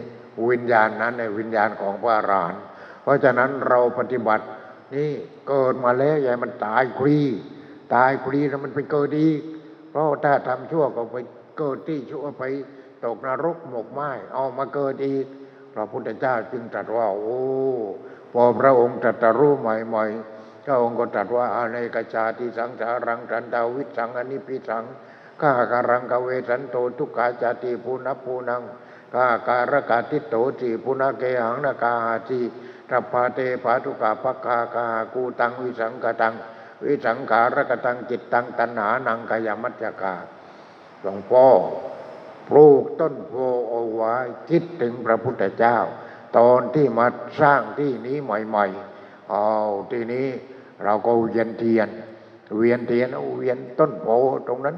วิญญาณนั้นในวิญญาณของพระอรหันต์เพราะฉะนั้นเราปฏิบัตินี่เกิดมาแล้วอย่ามันตายฟรี ตายฟรีแล้วมันไปเกิดอีกเพราะถ้าทำชั่วก็ไปเกิดที่ชั่วไปตกนรกหมกไหมเอามาเกิดอีกพระพุทธเจ้าจึงตรัสว่า โอ้พอพระองค์ตรัสรู้ใหม่ๆพระองค์ก็ตรัสว่าอาในกชาติสังสารังสันดาวิสังอนิพิสังข้าการังกเวสันโตทุกขาจาติภูนัภูนังข้าการกาติโตจีภูนาเกหังนากาหาจีทัพพาเตปาทุกาปักคากากูตังวิสังกตัง วิสังขารกตังจิตตังตัณหานังกายมัจจกาหลวงพ่อปลูกต้นโพเอาไว้คิดถึงพระพุทธเจ้า ตอนที่มาสร้างที่นี้ใหม่ๆเอาทีนี้เราก็เวียนเทียน เวียนเทียนเอาเวียนต้นโพตรงนั้น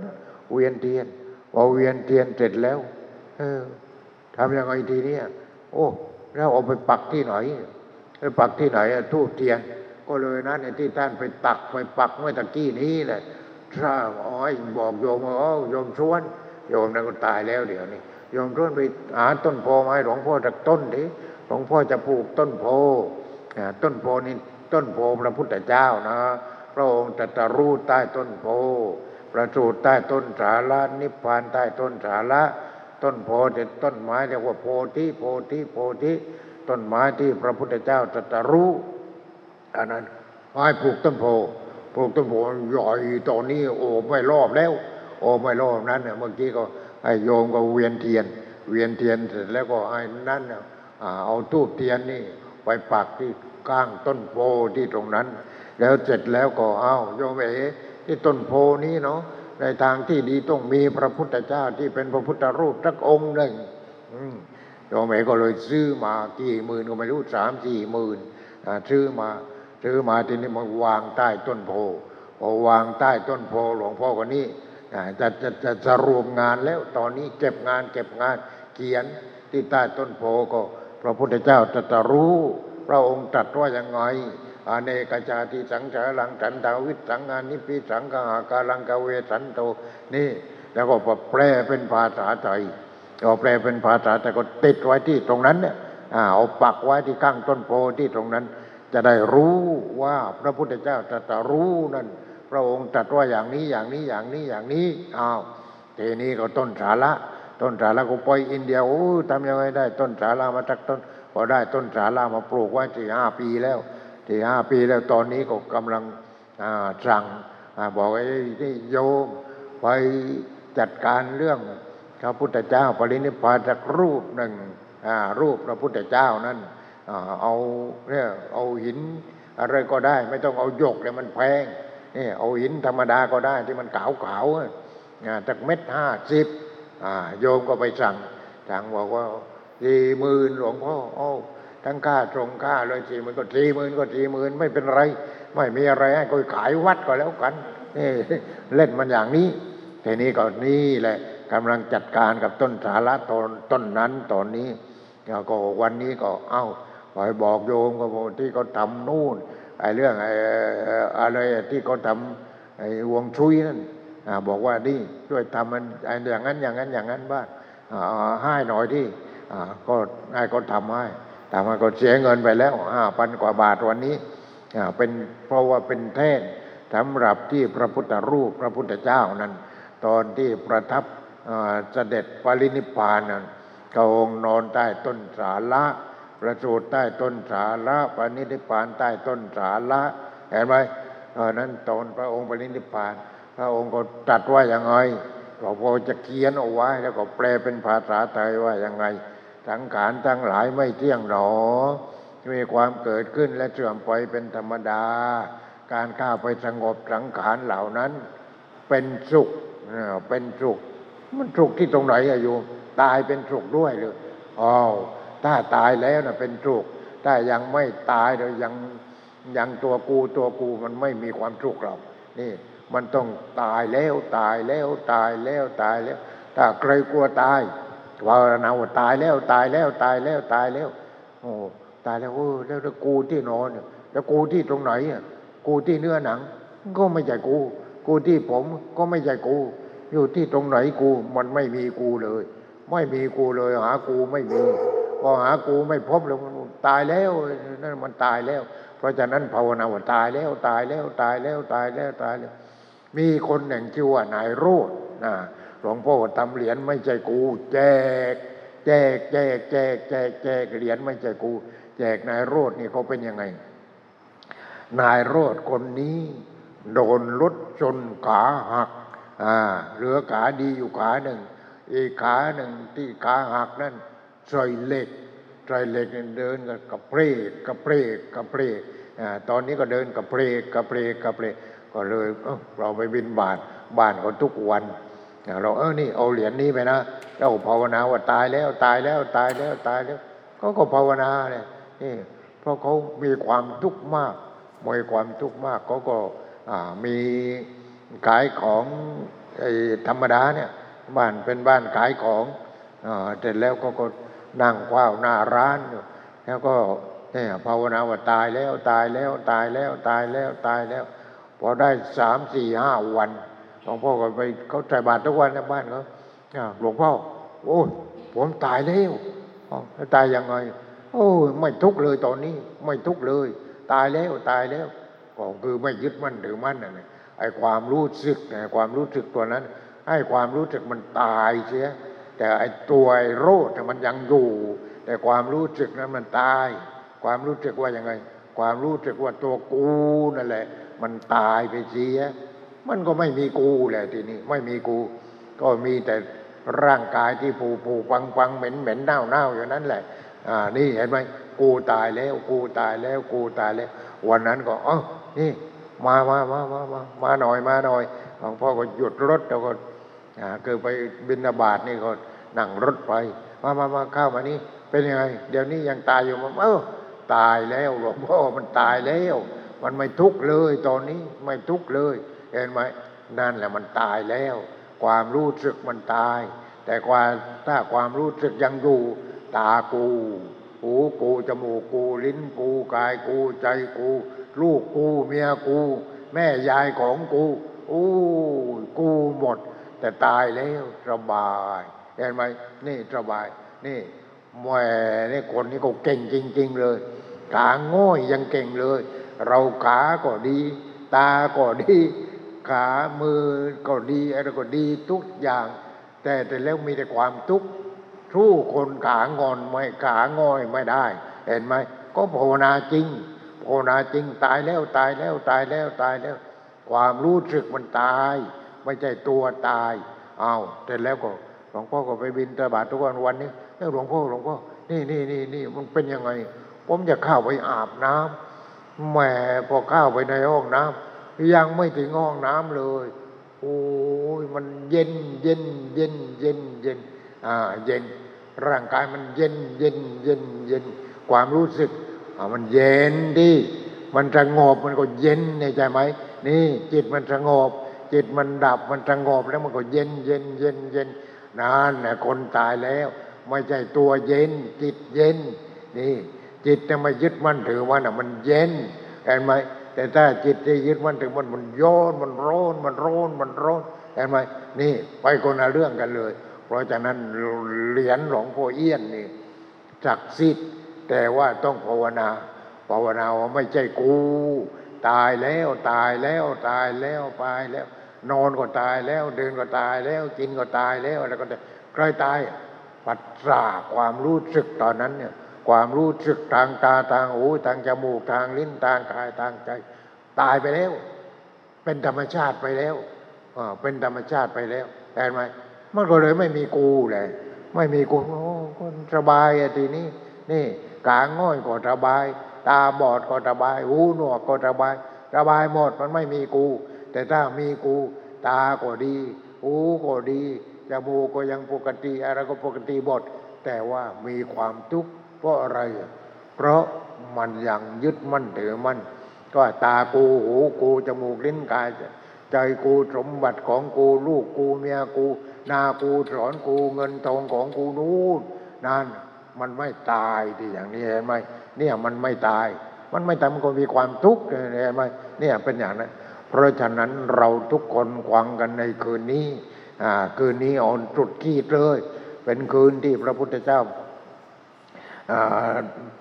เวียนเทียนพอเวียนเทียนเสร็จแล้ว เออทำยังไงทีเนี้ยโอ้แล้วเอาไปปักที่ไหนไปปักที่ไหนทูบเทียน ก็เลยนะในที่ท่านไปตักไปปักเมื่อตะกี้นี้แหละถ้าอ้อบอกโยมว่าอ๋อโยมชวน โยมนั้นก็ตายแล้วเดี๋ยวนี้โยมชวนไปหาต้นโพไม้หลวงพ่อจากต้นดิหลวงพ่อจะปลูกต้นโพต้นโพนี่ต้นโพพระพุทธเจ้านะพระองค์ตรัสรู้ใต้ต้นโพประสูติใต้ต้นสาระนิพพานใต้ต้นสาระต้นโพเป็นต้นไม้เรียกว่าโพธิโพธิโพธิต้นไม้ที่พระพุทธเจ้าตรัสรู้ อันนั้นให้ปลูกต้นโพปลูกต้นโพใหญ่ตอนนี้โอ้ไม่รอบแล้ว โอ้ไม่รอบนั้นเนี่ยเมื่อกี้ก็ให้โยมก็เวียนเทียน เวียนเทียนเสร็จแล้วก็ไอ้นั่นน่ะอ่าเอาทูบเทียนนี่ไปปักที่ก้างต้นโพที่ตรงนั้น แล้วเสร็จแล้วก็เอาโยมเอ๋ที่ต้นโพนี้เนาะในทางที่ดีต้องมีพระพุทธเจ้าที่เป็นพระพุทธรูปสักองค์หนึ่งโยมเอ๋ก็เลยซื้อมากี่หมื่นก็ไม่รู้สามสี่หมื่นซื้อมา ซื้อมาทีนี้มาวางใต้ต้นโพพอวางใต้ต้นโพหลวงพ่อคนนี้จะจะจะจะรวมงานแล้วตอนนี้เก็บงานเก็บงานเขียนที่ใต้ต้นโพก็พระพุทธเจ้าตรัสรู้พระองค์ตรัสว่ายังไงอเนกชาติสังสารังสันดาวิสังงานิพิสังกหาการังกเวสันโตนี่ แล้วก็แปลเป็นภาษาไทยเอาแปลเป็นภาษาแต่ก็ติดไว้ที่ตรงนั้นเนี่ยอ่าเอาปักไว้ที่ข้างต้นโพที่ตรงนั้น จะได้รู้ว่าพระพุทธเจ้าตรัสรู้นั่น พระองค์ตรัสว่าอย่างนี้อย่างนี้อย่างนี้อย่างนี้อ้าวทีนี้ก็ต้นสาระต้นสาระก็ไปอินเดียโอ้ทำยังไงได้ ต้นสาระมาจากต้นก็ได้ต้นสาระมาปลูกไว้สี่ห้าปีแล้วสี่ห้าปีแล้วตอนนี้ก็กำลังสั่งอบอกไอ้นี่โยมไปจัดการเรื่องพระพุทธเจ้าปรินิพพานจากรูปหนึ่งรูปพระพุทธเจ้านั้น เอาเนี่ยเอาหินอะไรก็ได้ ไม่ต้องเอาหยกเลยมันแพงนี่เอาหินธรรมดาก็ได้ที่มันขาวขาวๆอะจากเม็ดห้าสิบโยมก็ไปสั่งสั่งบอกว่าสี่หมื่นหลวงพ่อโอ้ทั้งค่าตรงค่าเลยสี่หมื่นก็สี่หมื่นก็สี่หมื่นไม่เป็นไร ไม่มีอะไรให้ก็ขายวัดก็แล้วกันนี่เล่นมันอย่างนี้ทีนี้ก็นี่แหละกำลังจัดการกับต้นสาระตนต้นนั้นตอนนี้แล้วก็วันนี้ก็เอ้า ไปบอกโยมก็บที่เขาทำนู่นไอ้เรื่องไอ้อะไรที่เขาทำไอ้วงชุยนั่นอบอกว่านี่ช่วยทำมันไอ้อย่างนั้นอย่างนั้นอย่างนั้นบ้างให้หน่อยที่ก็ไอ้ก็ทำให้ทำให้ก็เสียเงินไปแล้วห้าพันกว่าบาทวันนี้เป็นเพราะว่าเป็นแท่นสำหรับที่พระพุทธรูปพระพุทธเจ้านั้น ตอนที่ประทับเสด็จปรินิพพานนั้นพระองนอนใต้ต้นสาระ ประสูติใต้ต้นสาระปณิธิพานใต้ต้นสาระเห็นไหมตอนนั้นตอนพระองค์ปณิธิพาน พระองค์ก็ตรัสว่าอย่างไงหลวงพ่อจะเขียนเอาไว้ แล้วก็แปลเป็นภาษาไทยว่าอย่างไง สังขารทั้งหลายไม่เที่ยงหนอ มีความเกิดขึ้นและเสื่อมไปเป็นธรรมดา การข้าไปสงบสังขารเหล่านั้น เป็นสุขเออเป็นสุข มันสุขที่ตรงไหนอะโยมตายเป็นสุขด้วยเลยอ้าว ถ้าตายแล้วนะเป็นสุขถ้ายังไม่ตายเลยยังยังตัวกูตัวกูมันไม่มีความสุขหรอกนี่มันต้องตายแล้วตายแล้วตายแล้วตายแล้ว ถ้าใครกลัวตายภาวนาว่าตายแล้วตายแล้วตายแล้วตายแล้ว โอ้ตายแล้วเออแล้วแล้วกูที่นอนเนี่ยแล้วกูที่ตรงไหนอะกูที่เนื้อหนัง ก็ไม่ใช่กู กูที่ผมก็ไม่ใช่กู อยู่ที่ตรงไหนกูมันไม่มีกูเลย ไม่มีกูเลยหากูไม่มี พอหากูไม่พบแล้วมันตายแล้วนั่นมันตายแล้ว เพราะฉะนั้นภาวนาว่าตายแล้วตายแล้วตายแล้วตายแล้วตายแล้ว มีคนหนึ่งชื่อว่านายโรดนะหลวงพ่อทำเหรียญไม่ใช่กู แจก แจกแจกแจกแจกแจกเหรียญไม่ใช่กู แจกนายโรดนี่เขาเป็นยังไง นายโรดคนนี้โดนรถชนขาหักอ่าเหลือขาดีอยู่ขาหนึ่งอีกขาหนึ่งที่ขาหักนั่น ใส่เล็กใส่เล็กเดินกับกระเพรกกระเพรกกระเพรกตอนนี้ก็เดินกระเพรกกระเพรกกระเพรกก็เลยเราไปบินบาทบ้านเขาทุกวันเราเออนี่เอาเหรียญนี้ไปนะเราภาวนาว่าตายแล้วตายแล้วตายแล้วตายแล้วเขาก็ภาวนาเนี่ยนี่เพราะเขามีความทุกข์มากมีความทุกข์มากเขาก็มีขายของธรรมดาเนี่ยบ้านเป็นบ้านขายของเสร็จแล้วก็ก็ นั่งเฝ้าหน้าร้านอยู่แล้วก็เนี่ยภาวนาว่าตายแล้วตายแล้วตายแล้วตายแล้วตายแล้ว พอได้สามสี่ห้าวันหลวงพ่อก็ไปเขาใส่บาตรทุกวันในบ้านเขาอ่าหลวงพ่อโอ้ยผมตายแล้วตายยังไง โอ้ยไม่ทุกเลยตอนนี้ ไม่ทุกเลย ตายแล้วตายแล้วก็คือไม่ยึดมั่นถือมั่นนะเนี่ยไอ้ความรู้สึกนะความรู้สึกตัวนั้น ให้ความรู้สึกมันตายเสีย แต่ไอ้ตัวไอ้โรคเนี่ยมันยังอยู่ แต่ความรู้สึกนั้นมันตาย ความรู้สึกว่ายังไง ความรู้สึกว่าตัวกูนั่นแหละ มันตายไปเสีย มันก็ไม่มีกูแหละทีนี้ ไม่มีกู ก็มีแต่ร่างกายที่ผูผูฟังฟังเหม็นเหม็นเน่าเน่าอย่างนั้นแหละ อ่า นี่เห็นไหมกูตายแล้ว กูตายแล้ว กูตายแล้ว วันนั้นก็อ๋อนี่มามามามามามาหน่อย มาหน่อยหลวงพ่อก็หยุดรถแล้วก็อ่าเกิดไปบินาบาตนี่ก็ นั่งรถไป มามามาเข้ามานี่เป็นยังไง เดี๋ยวนี้ยังตายอยู่มั้งเออตายแล้วหลวงพ่อมันตายแล้ว มันไม่ทุกข์เลยตอนนี้ไม่ทุกข์เลย เห็นไหมนั่นแหละมันตายแล้ว ความรู้สึกมันตาย แต่ความถ้าความรู้สึกยังอยู่ตากูหูกูจมูกกู ลิ้นกูกายกูใจกู ลูกกูเมียกู แม่ยายของกู โอ้กูหมด แต่ตายแล้วสบาย เห็นไหมนี่สบาย นี่แหมนี่คนนี้ก็เก่งจริง ๆ เลยขาง่อยยังเก่งเลย เราขาก็ดี ตาก็ดี ขามือก็ดีอะไรก็ดีทุกอย่าง แต่แต่แล้วมีแต่ความทุกข์สู้คนขางอนไม่ขางอยไม่ได้ เห็นไหมก็ภาวนาจริงภาวนาจริงตายแล้วตายแล้วตายแล้วตายแล้ว ความรู้สึกมันตาย ไม่ใช่ตัวตาย เอาเสร็จแล้วก็ หลวงพ่อก็ไปบินตาบาตทุกวันวันนี้เอ้ยหลวงพ่อหลวงพ่อนี่นี่นี่นี่มันเป็นยังไง ผมจะเข้าไปอาบน้ำแหมพอเข้าไปในห้องน้ำยังไม่ถึงห้องน้ำเลย โอ้ยมันเย็นเย็นเย็นเย็นเย็นอ่าเย็น ร่างกายมันเย็นเย็นเย็นเย็นความรู้สึกอ่ามันเย็นดิมันสงบมันก็เย็นเนี่ยใจไหมนี่จิตมันสงบจิตมันดับมันสงบแล้วมันก็เย็นเย็นเย็นเย็น นั่นะคนตายแล้ว ไม่ใช่ตัวเย็น จิตเย็น นี่ จิตจะไม่ยึดมั่นถือมันอะ มันเย็นเห็นไหมแต่ถ้าจิตจะยึดมั่นถือมันมันโยนมันร้อนมันร้อนมันร้อนเห็นไหมนี่ ไปคนละเรื่องกันเลย เพราะฉะนั้นเหรียญหลวงพ่อเอี้ยนนี่ศักดิ์สิทธิ์แต่ว่าต้องภาวนา ภาวนาว่าไม่ใช่กู ตายแล้วตายแล้วตายแล้วตายแล้ว นอนก็ตายแล้วเดินก็ตายแล้วกินก็ตายแล้วอะไรก็ตายใครตายปัสสาความรู้สึกตอนนั้นเนี่ยความรู้สึกทางตาทางหูทางจมูกทางลิ้นทางกายทางใจ ตายไปแล้ว เป็นธรรมชาติไปแล้วอ่าเป็นธรรมชาติไปแล้วเห็นไหมมันก็เลยไม่มีกูเลยไม่มีกูโอ้คนสบายอะทีนี้นี่กาง่อยก็สบาย ตาบอดก็สบาย หูหนวกก็สบายสบายหมดมันไม่มีกู แต่ถ้ามีกูตาก็ดี หูก็ดีจมูกก็ยังปกติอะไรก็ปกติหมดแต่ว่ามีความทุกข์เพราะอะไร เพราะมันยังยึดมั่นถือมั่นก็ตากูหูกูจมูกลิ้นกาย ใจกูสมบัติของกูลูกกูเมียกู นากูสอนกูเงินทองของกูนู่นนั่นมันไม่ตายที่อย่างนี้เห็นไหมเนี่ยมันไม่ตาย มันไม่ตายมันก็มีความทุกข์เห็นไหมเนี่ยเป็นอย่างนั้น เพราะฉะนั้นเราทุกคนควังกันในคืนนี้คืนนี้อ่อนตรุดขีดเลย เป็นคืนที่พระพุทธเจ้า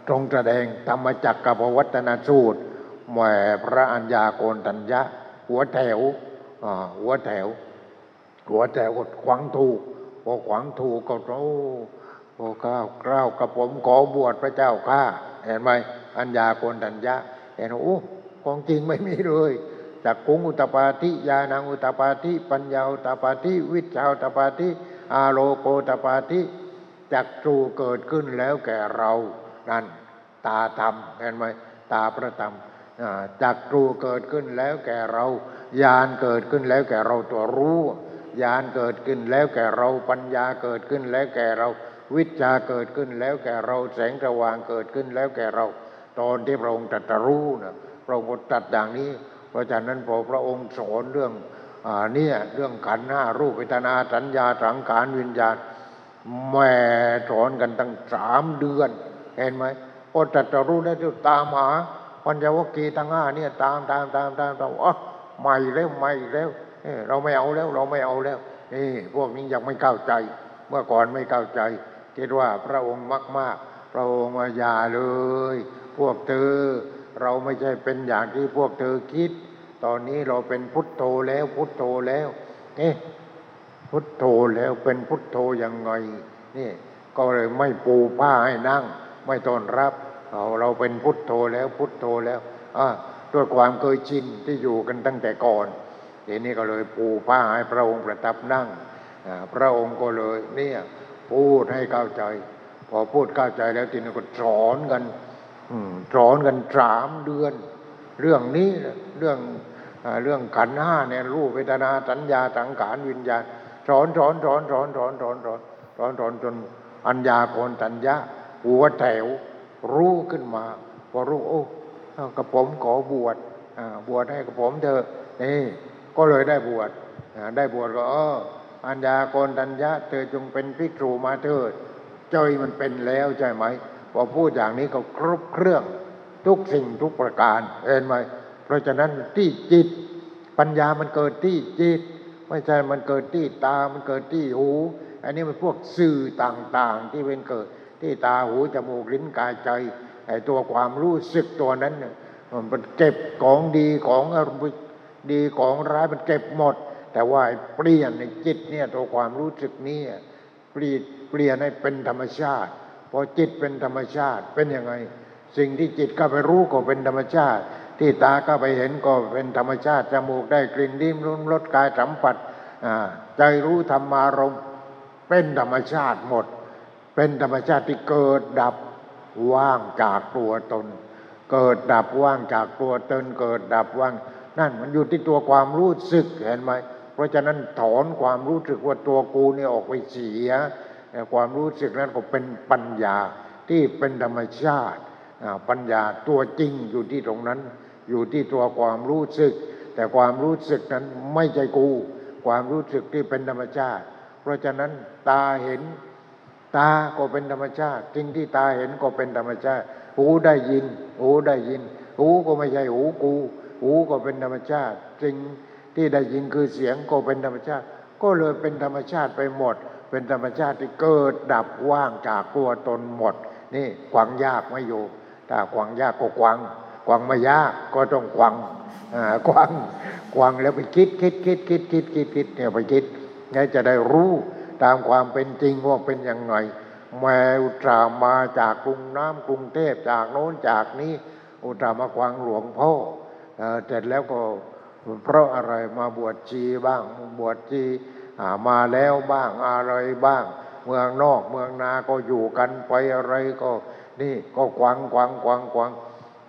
ตรงแสดงธรรมจักรกับวัฒนสูตรแหม่พระอัญญาโกนทัญญะ หัวแถวหัวแถว หัวแถวก็ขวางถูกพอขวางถูกก็โอ้โอ้ก้าวกล้าวกับผมขอบวชพระเจ้าข้าเห็นไหมอัญญาโกนทัญญะเห็นโอ้ของจริงไม่มีเลย จากกุงอุตปาทิยานังอุตปาทิปัญญาอุตปาทิวิชาอุตปาทิอาโลโกตปาทิจักรูเกิดขึ้นแล้วแก่เรานั่นตาธรรมเห็นไหมตาพระธรรมจักรูเกิดขึ้นแล้วแก่เราญาณเกิดขึ้นแล้วแก่เราตัวรู้ญาณเกิดขึ้นแล้วแก่เราปัญญาเกิดขึ้นแล้วแก่เรา วิชาเกิดขึ้นแล้วแก่เราแสงสว่างเกิดขึ้นแล้วแก่เรา ตอนที่พระองค์ตรัสรู้นะพระองค์ตรัสอย่างนี้ เพราะฉะนั้นพอพระองค์สอนเรื่องอเนี่ยเรื่องขันห้ารูปเวทนาสัญญาสังขารวิญญาณแหม่สอนกันตั้งสามเดือน เห็นไหมพอตรัสรู้แล้วจะตามหาปัญญวกีทั้งห้าเนี่ยตามตามตามตามตามอ๋อใหม่แล้วใหม่แล้วเราไม่เอาแล้วเราไม่เอาแล้วนี่พวกนี้ยังไม่เข้าใจ เมื่อก่อนไม่เข้าใจคิดว่าพระองค์มาก ๆ พระองค์ว่าอย่าเลย พวกเธอ เราไม่ใช่เป็นอย่างที่พวกเธอคิด ตอนนี้เราเป็นพุทโธแล้วพุทโธแล้ว เอ๊ะพุทโธแล้วเป็นพุทโธยังไงนี่ก็เลยไม่ปูผ้าให้นั่ง ไม่ต้อนรับเอาเราเป็นพุทโธแล้วพุทโธแล้วอ่าด้วยความเคยชินที่อยู่กันตั้งแต่ก่อนทีนี้ก็เลยปูผ้าให้พระองค์ประทับนั่งพระองค์ก็เลยเนี่ยพูดให้เข้าใจ พอพูดเข้าใจแล้วทีนี้ก็สอนกัน สอนกันสามเดือน เรื่องนี้เรื่องเรื่องขันห้าเนี่ยรูปเวทนาสัญญาสังขารวิญญาณสอนสอนสอนสอนสอนสอนสอนสอนสอนจนอัญญาโกนตัญญะหัวแถว รู้ขึ้นมาพอรู้โอ้กระผมขอบวชบวชให้กระผมเถอะนี่ก็เลยได้บวชได้บวชก็เอออัญญาโกนตัญญะเธอจงเป็นภิกษุมาเถิดเจยมันเป็นแล้วใช่ไหม อพูดอย่างนี้ก็ครบเครื่องทุกสิ่งทุกประการเห็นไหมเพราะฉะนั้นที่จิต ปัญญามันเกิดที่จิต ไม่ใช่มันเกิดที่ตา มันเกิดที่หู อันนี้มันพวกสื่อต่างๆ ที่เป็นเกิดที่ตาหูจมูกลิ้นกายใจไอ้ตัวความรู้สึกตัวนั้นเนี่ยมันเก็บของดีของอารมณ์ดีของร้ายมันเก็บหมด แต่ว่าเปลี่ยนในจิตเนี่ยตัวความรู้สึกนี้เปลี่ยนเปลี่ยนให้เป็นธรรมชาติ พอจิตเป็นธรรมชาติเป็นยังไง สิ่งที่จิตก็ไปรู้ก็เป็นธรรมชาติ ที่ตาก็ไปเห็นก็เป็นธรรมชาติจมูกได้กลิ่นดิ้มรสรสกายสัมผัสใจรู้ธรรมารมณ์เป็นธรรมชาติหมด เป็นธรรมชาติที่เกิดดับว่างจากตัวตน เกิดดับว่างจากตัวตน เกิดดับว่าง นั่นมันอยู่ที่ตัวความรู้สึกเห็นไหมเพราะฉะนั้นถอนความรู้สึกว่าตัวกูเนี่ยออกไปเสีย ความรู้สึกนั้นก็เป็นปัญญาที่เป็นธรรมชาติปัญญาตัวจริงอยู่ที่ตรงนั้น อยู่ที่ตัวความรู้สึก แต่ความรู้สึกนั้นไม่ใช่กู ความรู้สึกที่เป็นธรรมชาติ เพราะฉะนั้นตาเห็น ตาก็เป็นธรรมชาติสิ่งที่ตาเห็นก็เป็นธรรมชาติ หูได้ยิน หูได้ยิน หูก็ไม่ใช่หูกู หูก็เป็นธรรมชาติสิ่งที่ได้ยินคือเสียงก็เป็นธรรมชาติ ก็เลยเป็นธรรมชาติไปหมด เป็นธรรมชาติที่เกิดดับว่างจากตัวตนหมด นี่ขวางยากไม่อยู่ ถ้าขวางยากก็ขวางขวางไม่ยากก็ต้องขวางขวางขวางแล้วไปคิดคิดคิดคิดคิดคิดคิดเนี่ยไปคิดไงจะได้รู้ตามความเป็นจริงว่าเป็นอยังไงแมวอุตส่ามาจากกรุงน้ำกรุงเทพจากโน้นจากนี้ อุตส่ามาควางหลวงพ่อเอ่อเสร็จแล้วก็เพราะอะไรมาบวชชีบ้างบวชชี มาแล้วบ้างอะไรบ้าง เมืองนอกเมืองนาก็อยู่กันไปอะไรก็นี่ก็กวางกวางกวางกวาง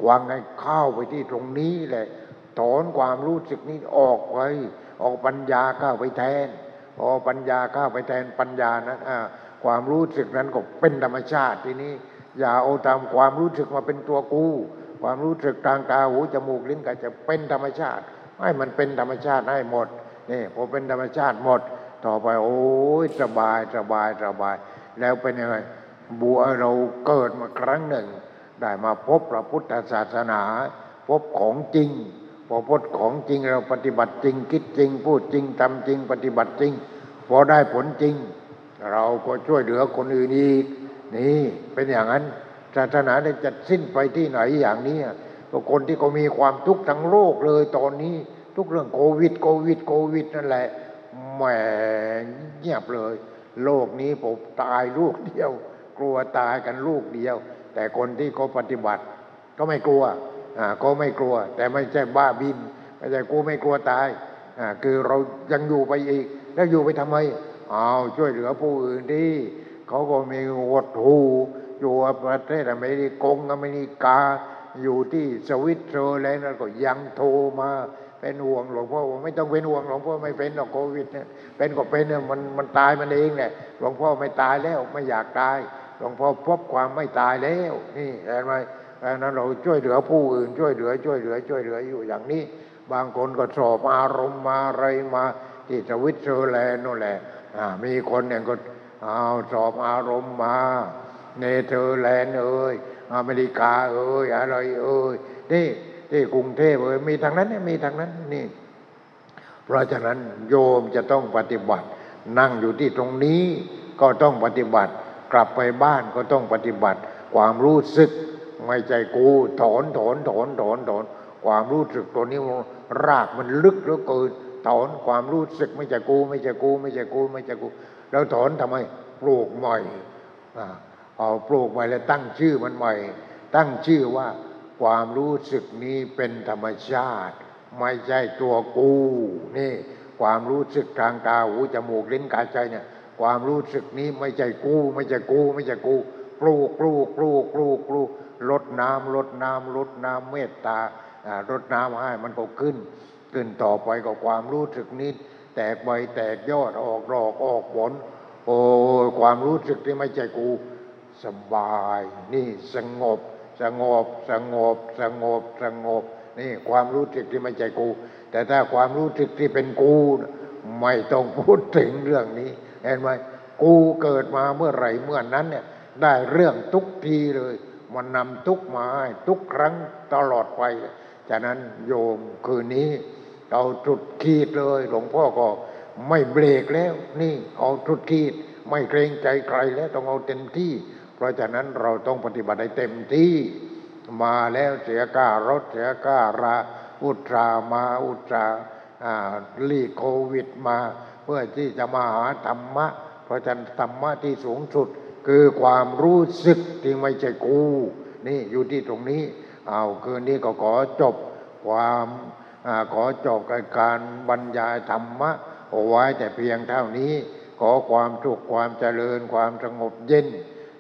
กวางให้เข้าไปที่ตรงนี้แหละ ถอนความรู้สึกนี้ออกไป ออกปัญญาเข้าไปแทน พอปัญญาเข้าไปแทนปัญญานั้นอ่าความรู้สึกนั้นก็เป็นธรรมชาติทีนี้ อย่าเอาตามความรู้สึกมาเป็นตัวกูความรู้สึกทางตาหูจมูกลิ้นกายจะเป็นธรรมชาติ ให้มันเป็นธรรมชาติให้หมดนี่พอเป็นธรรมชาติหมด ต่อไปโอ้ยสบายสบายสบาย แล้วเป็นยังไงบัวเราเกิดมาครั้งหนึ่ง ได้มาพบพระพุทธศาสนา พบของจริงพอพบของจริงเราปฏิบัติจริง คิดจริง พูดจริงทำจริง ปฏิบัติจริง พอได้ผลจริง เราก็ช่วยเหลือคนอื่นอีกนี่เป็นอย่างนั้นศาสนาได้จัดสิ้นไปที่ไหนอย่างนี้ก็คนที่เขามีความทุกข์ทั้งโลกเลยตอนนี้ ทุกเรื่องโควิดโควิดโควิดนั่นแหละ แหมเงียบเลย โลกนี้ผมตายลูกเดียว กลัวตายกันลูกเดียว แต่คนที่เขาปฏิบัติ ก็ไม่กลัวอ่าก็ไม่กลัว แต่ไม่ใช่บ้าบินไม่ใช่กูไม่กลัวตายอ่าคือเรายังอยู่ไปอีก แล้วอยู่ไปทำไมอ้าวช่วยเหลือผู้อื่นที่เขาก็มีวดหูอยู่ประเทศอเมริกงอเมริกา อยู่ที่สวิตเซอร์แลนด์แล้วก็ยังโทรมา เป็นห่วงหลวงพ่อไม่ต้องเป็นห่วงหลวงพ่อไม่เป็นหรอกโควิดเนี่ยเป็นก็เป็นเนี่ยมันมันตายมันเองแหละหลวงพ่อไม่ตายแล้วไม่อยากตาย หลวงพ่อพบความไม่ตายแล้วนี่เห็นไหมดังนั้นเราช่วยเหลือผู้อื่นช่วยเหลือช่วยเหลือ ช่วยเหลืออยู่อย่างนี้ บางคนก็สอบอารมณ์มาอะไรมาที่สวิตเซอร์แลนด์นั่นแหละมีคนเนี่ยก็เอาสอบอารมณ์มาเนเธอร์แลนด์เอ้ยอเมริกาเอ้ยอะไรเอ้ยนี่ ที่กรุงเทพเอ้ยมีทางนั้นเนี่ยมีทางนั้นนี่ เพราะฉะนั้นโยมจะต้องปฏิบัติ นั่งอยู่ที่ตรงนี้ก็ต้องปฏิบัติ กลับไปบ้านก็ต้องปฏิบัติ ความรู้สึก ไม่ใจกูถอนถอนถอนถอนถอนความรู้สึกตัวนี้มันรากมันลึกเหลือเกินถอนความรู้สึกไม่ใช่กู ไม่ใช่กูไม่ใช่กูไม่ใช่กูแล้วถอนทำไมปลูกใหม่เอาปลูกใหม่แล้วตั้งชื่อมันใหม่ ตั้งชื่อว่า ความรู้สึกนี้เป็นธรรมชาติ ไม่ใช่ตัวกูนี่ ความรู้สึกทางตาหูจมูกลิ้นกายใจเนี่ย ความรู้สึกนี้ไม่ใช่กู ไม่ใช่กู ไม่ใช่กูปลูกปลูกปลูกปลูกปลูกลดน้ำลดน้ำลดน้ำเมตตาอ่ารดน้ำให้มันก็ขึ้น ขึ้นต่อไปก็ความรู้สึกนี้แตกใบแตกยอดออกดอกออกผลโอ้ความรู้สึกที่ไม่ใช่กู สบายนี่สงบ สงบสงบสงบสงบ นี่ความรู้สึกที่ไม่ใช่กู แต่ถ้าความรู้สึกที่เป็นกู ไม่ต้องพูดถึงเรื่องนี้ เห็นไหมกูเกิดมาเมื่อไหร่เมื่อนั้นเนี่ยได้เรื่องทุกทีเลย มันนำทุกมาให้ทุกครั้งตลอดไปฉะนั้นโยมคืนนี้ เอาจุดขีดเลย หลวงพ่อก็ไม่เบรกแล้ว นี่เอาจุดขีด ไม่เกรงใจใครแล้วต้องเอาเต็มที่ เพราะฉะนั้นเราต้องปฏิบัติให้เต็มที่มาแล้วเสียค่ารถเสียค่ารา อุตรามาอุตราลีโควิดมา เพื่อที่จะมาหาธรรมะ เพราะฉะนั้นธรรมะที่สูงสุดคือความรู้สึกที่ไม่ใช่กู นี่อยู่ที่ตรงนี้เอาคืนนี้ก็ขอจบความอขอจบการบรรยายธรรมะเอาไว้แต่เพียงเท่านี้ ขอความสุขความเจริญความสงบเย็น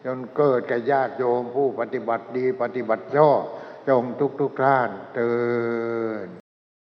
จนเกิดแก่ญาติโยมผู้ปฏิบัติดีปฏิบัติชอบจงทุกทุกท่านเตือน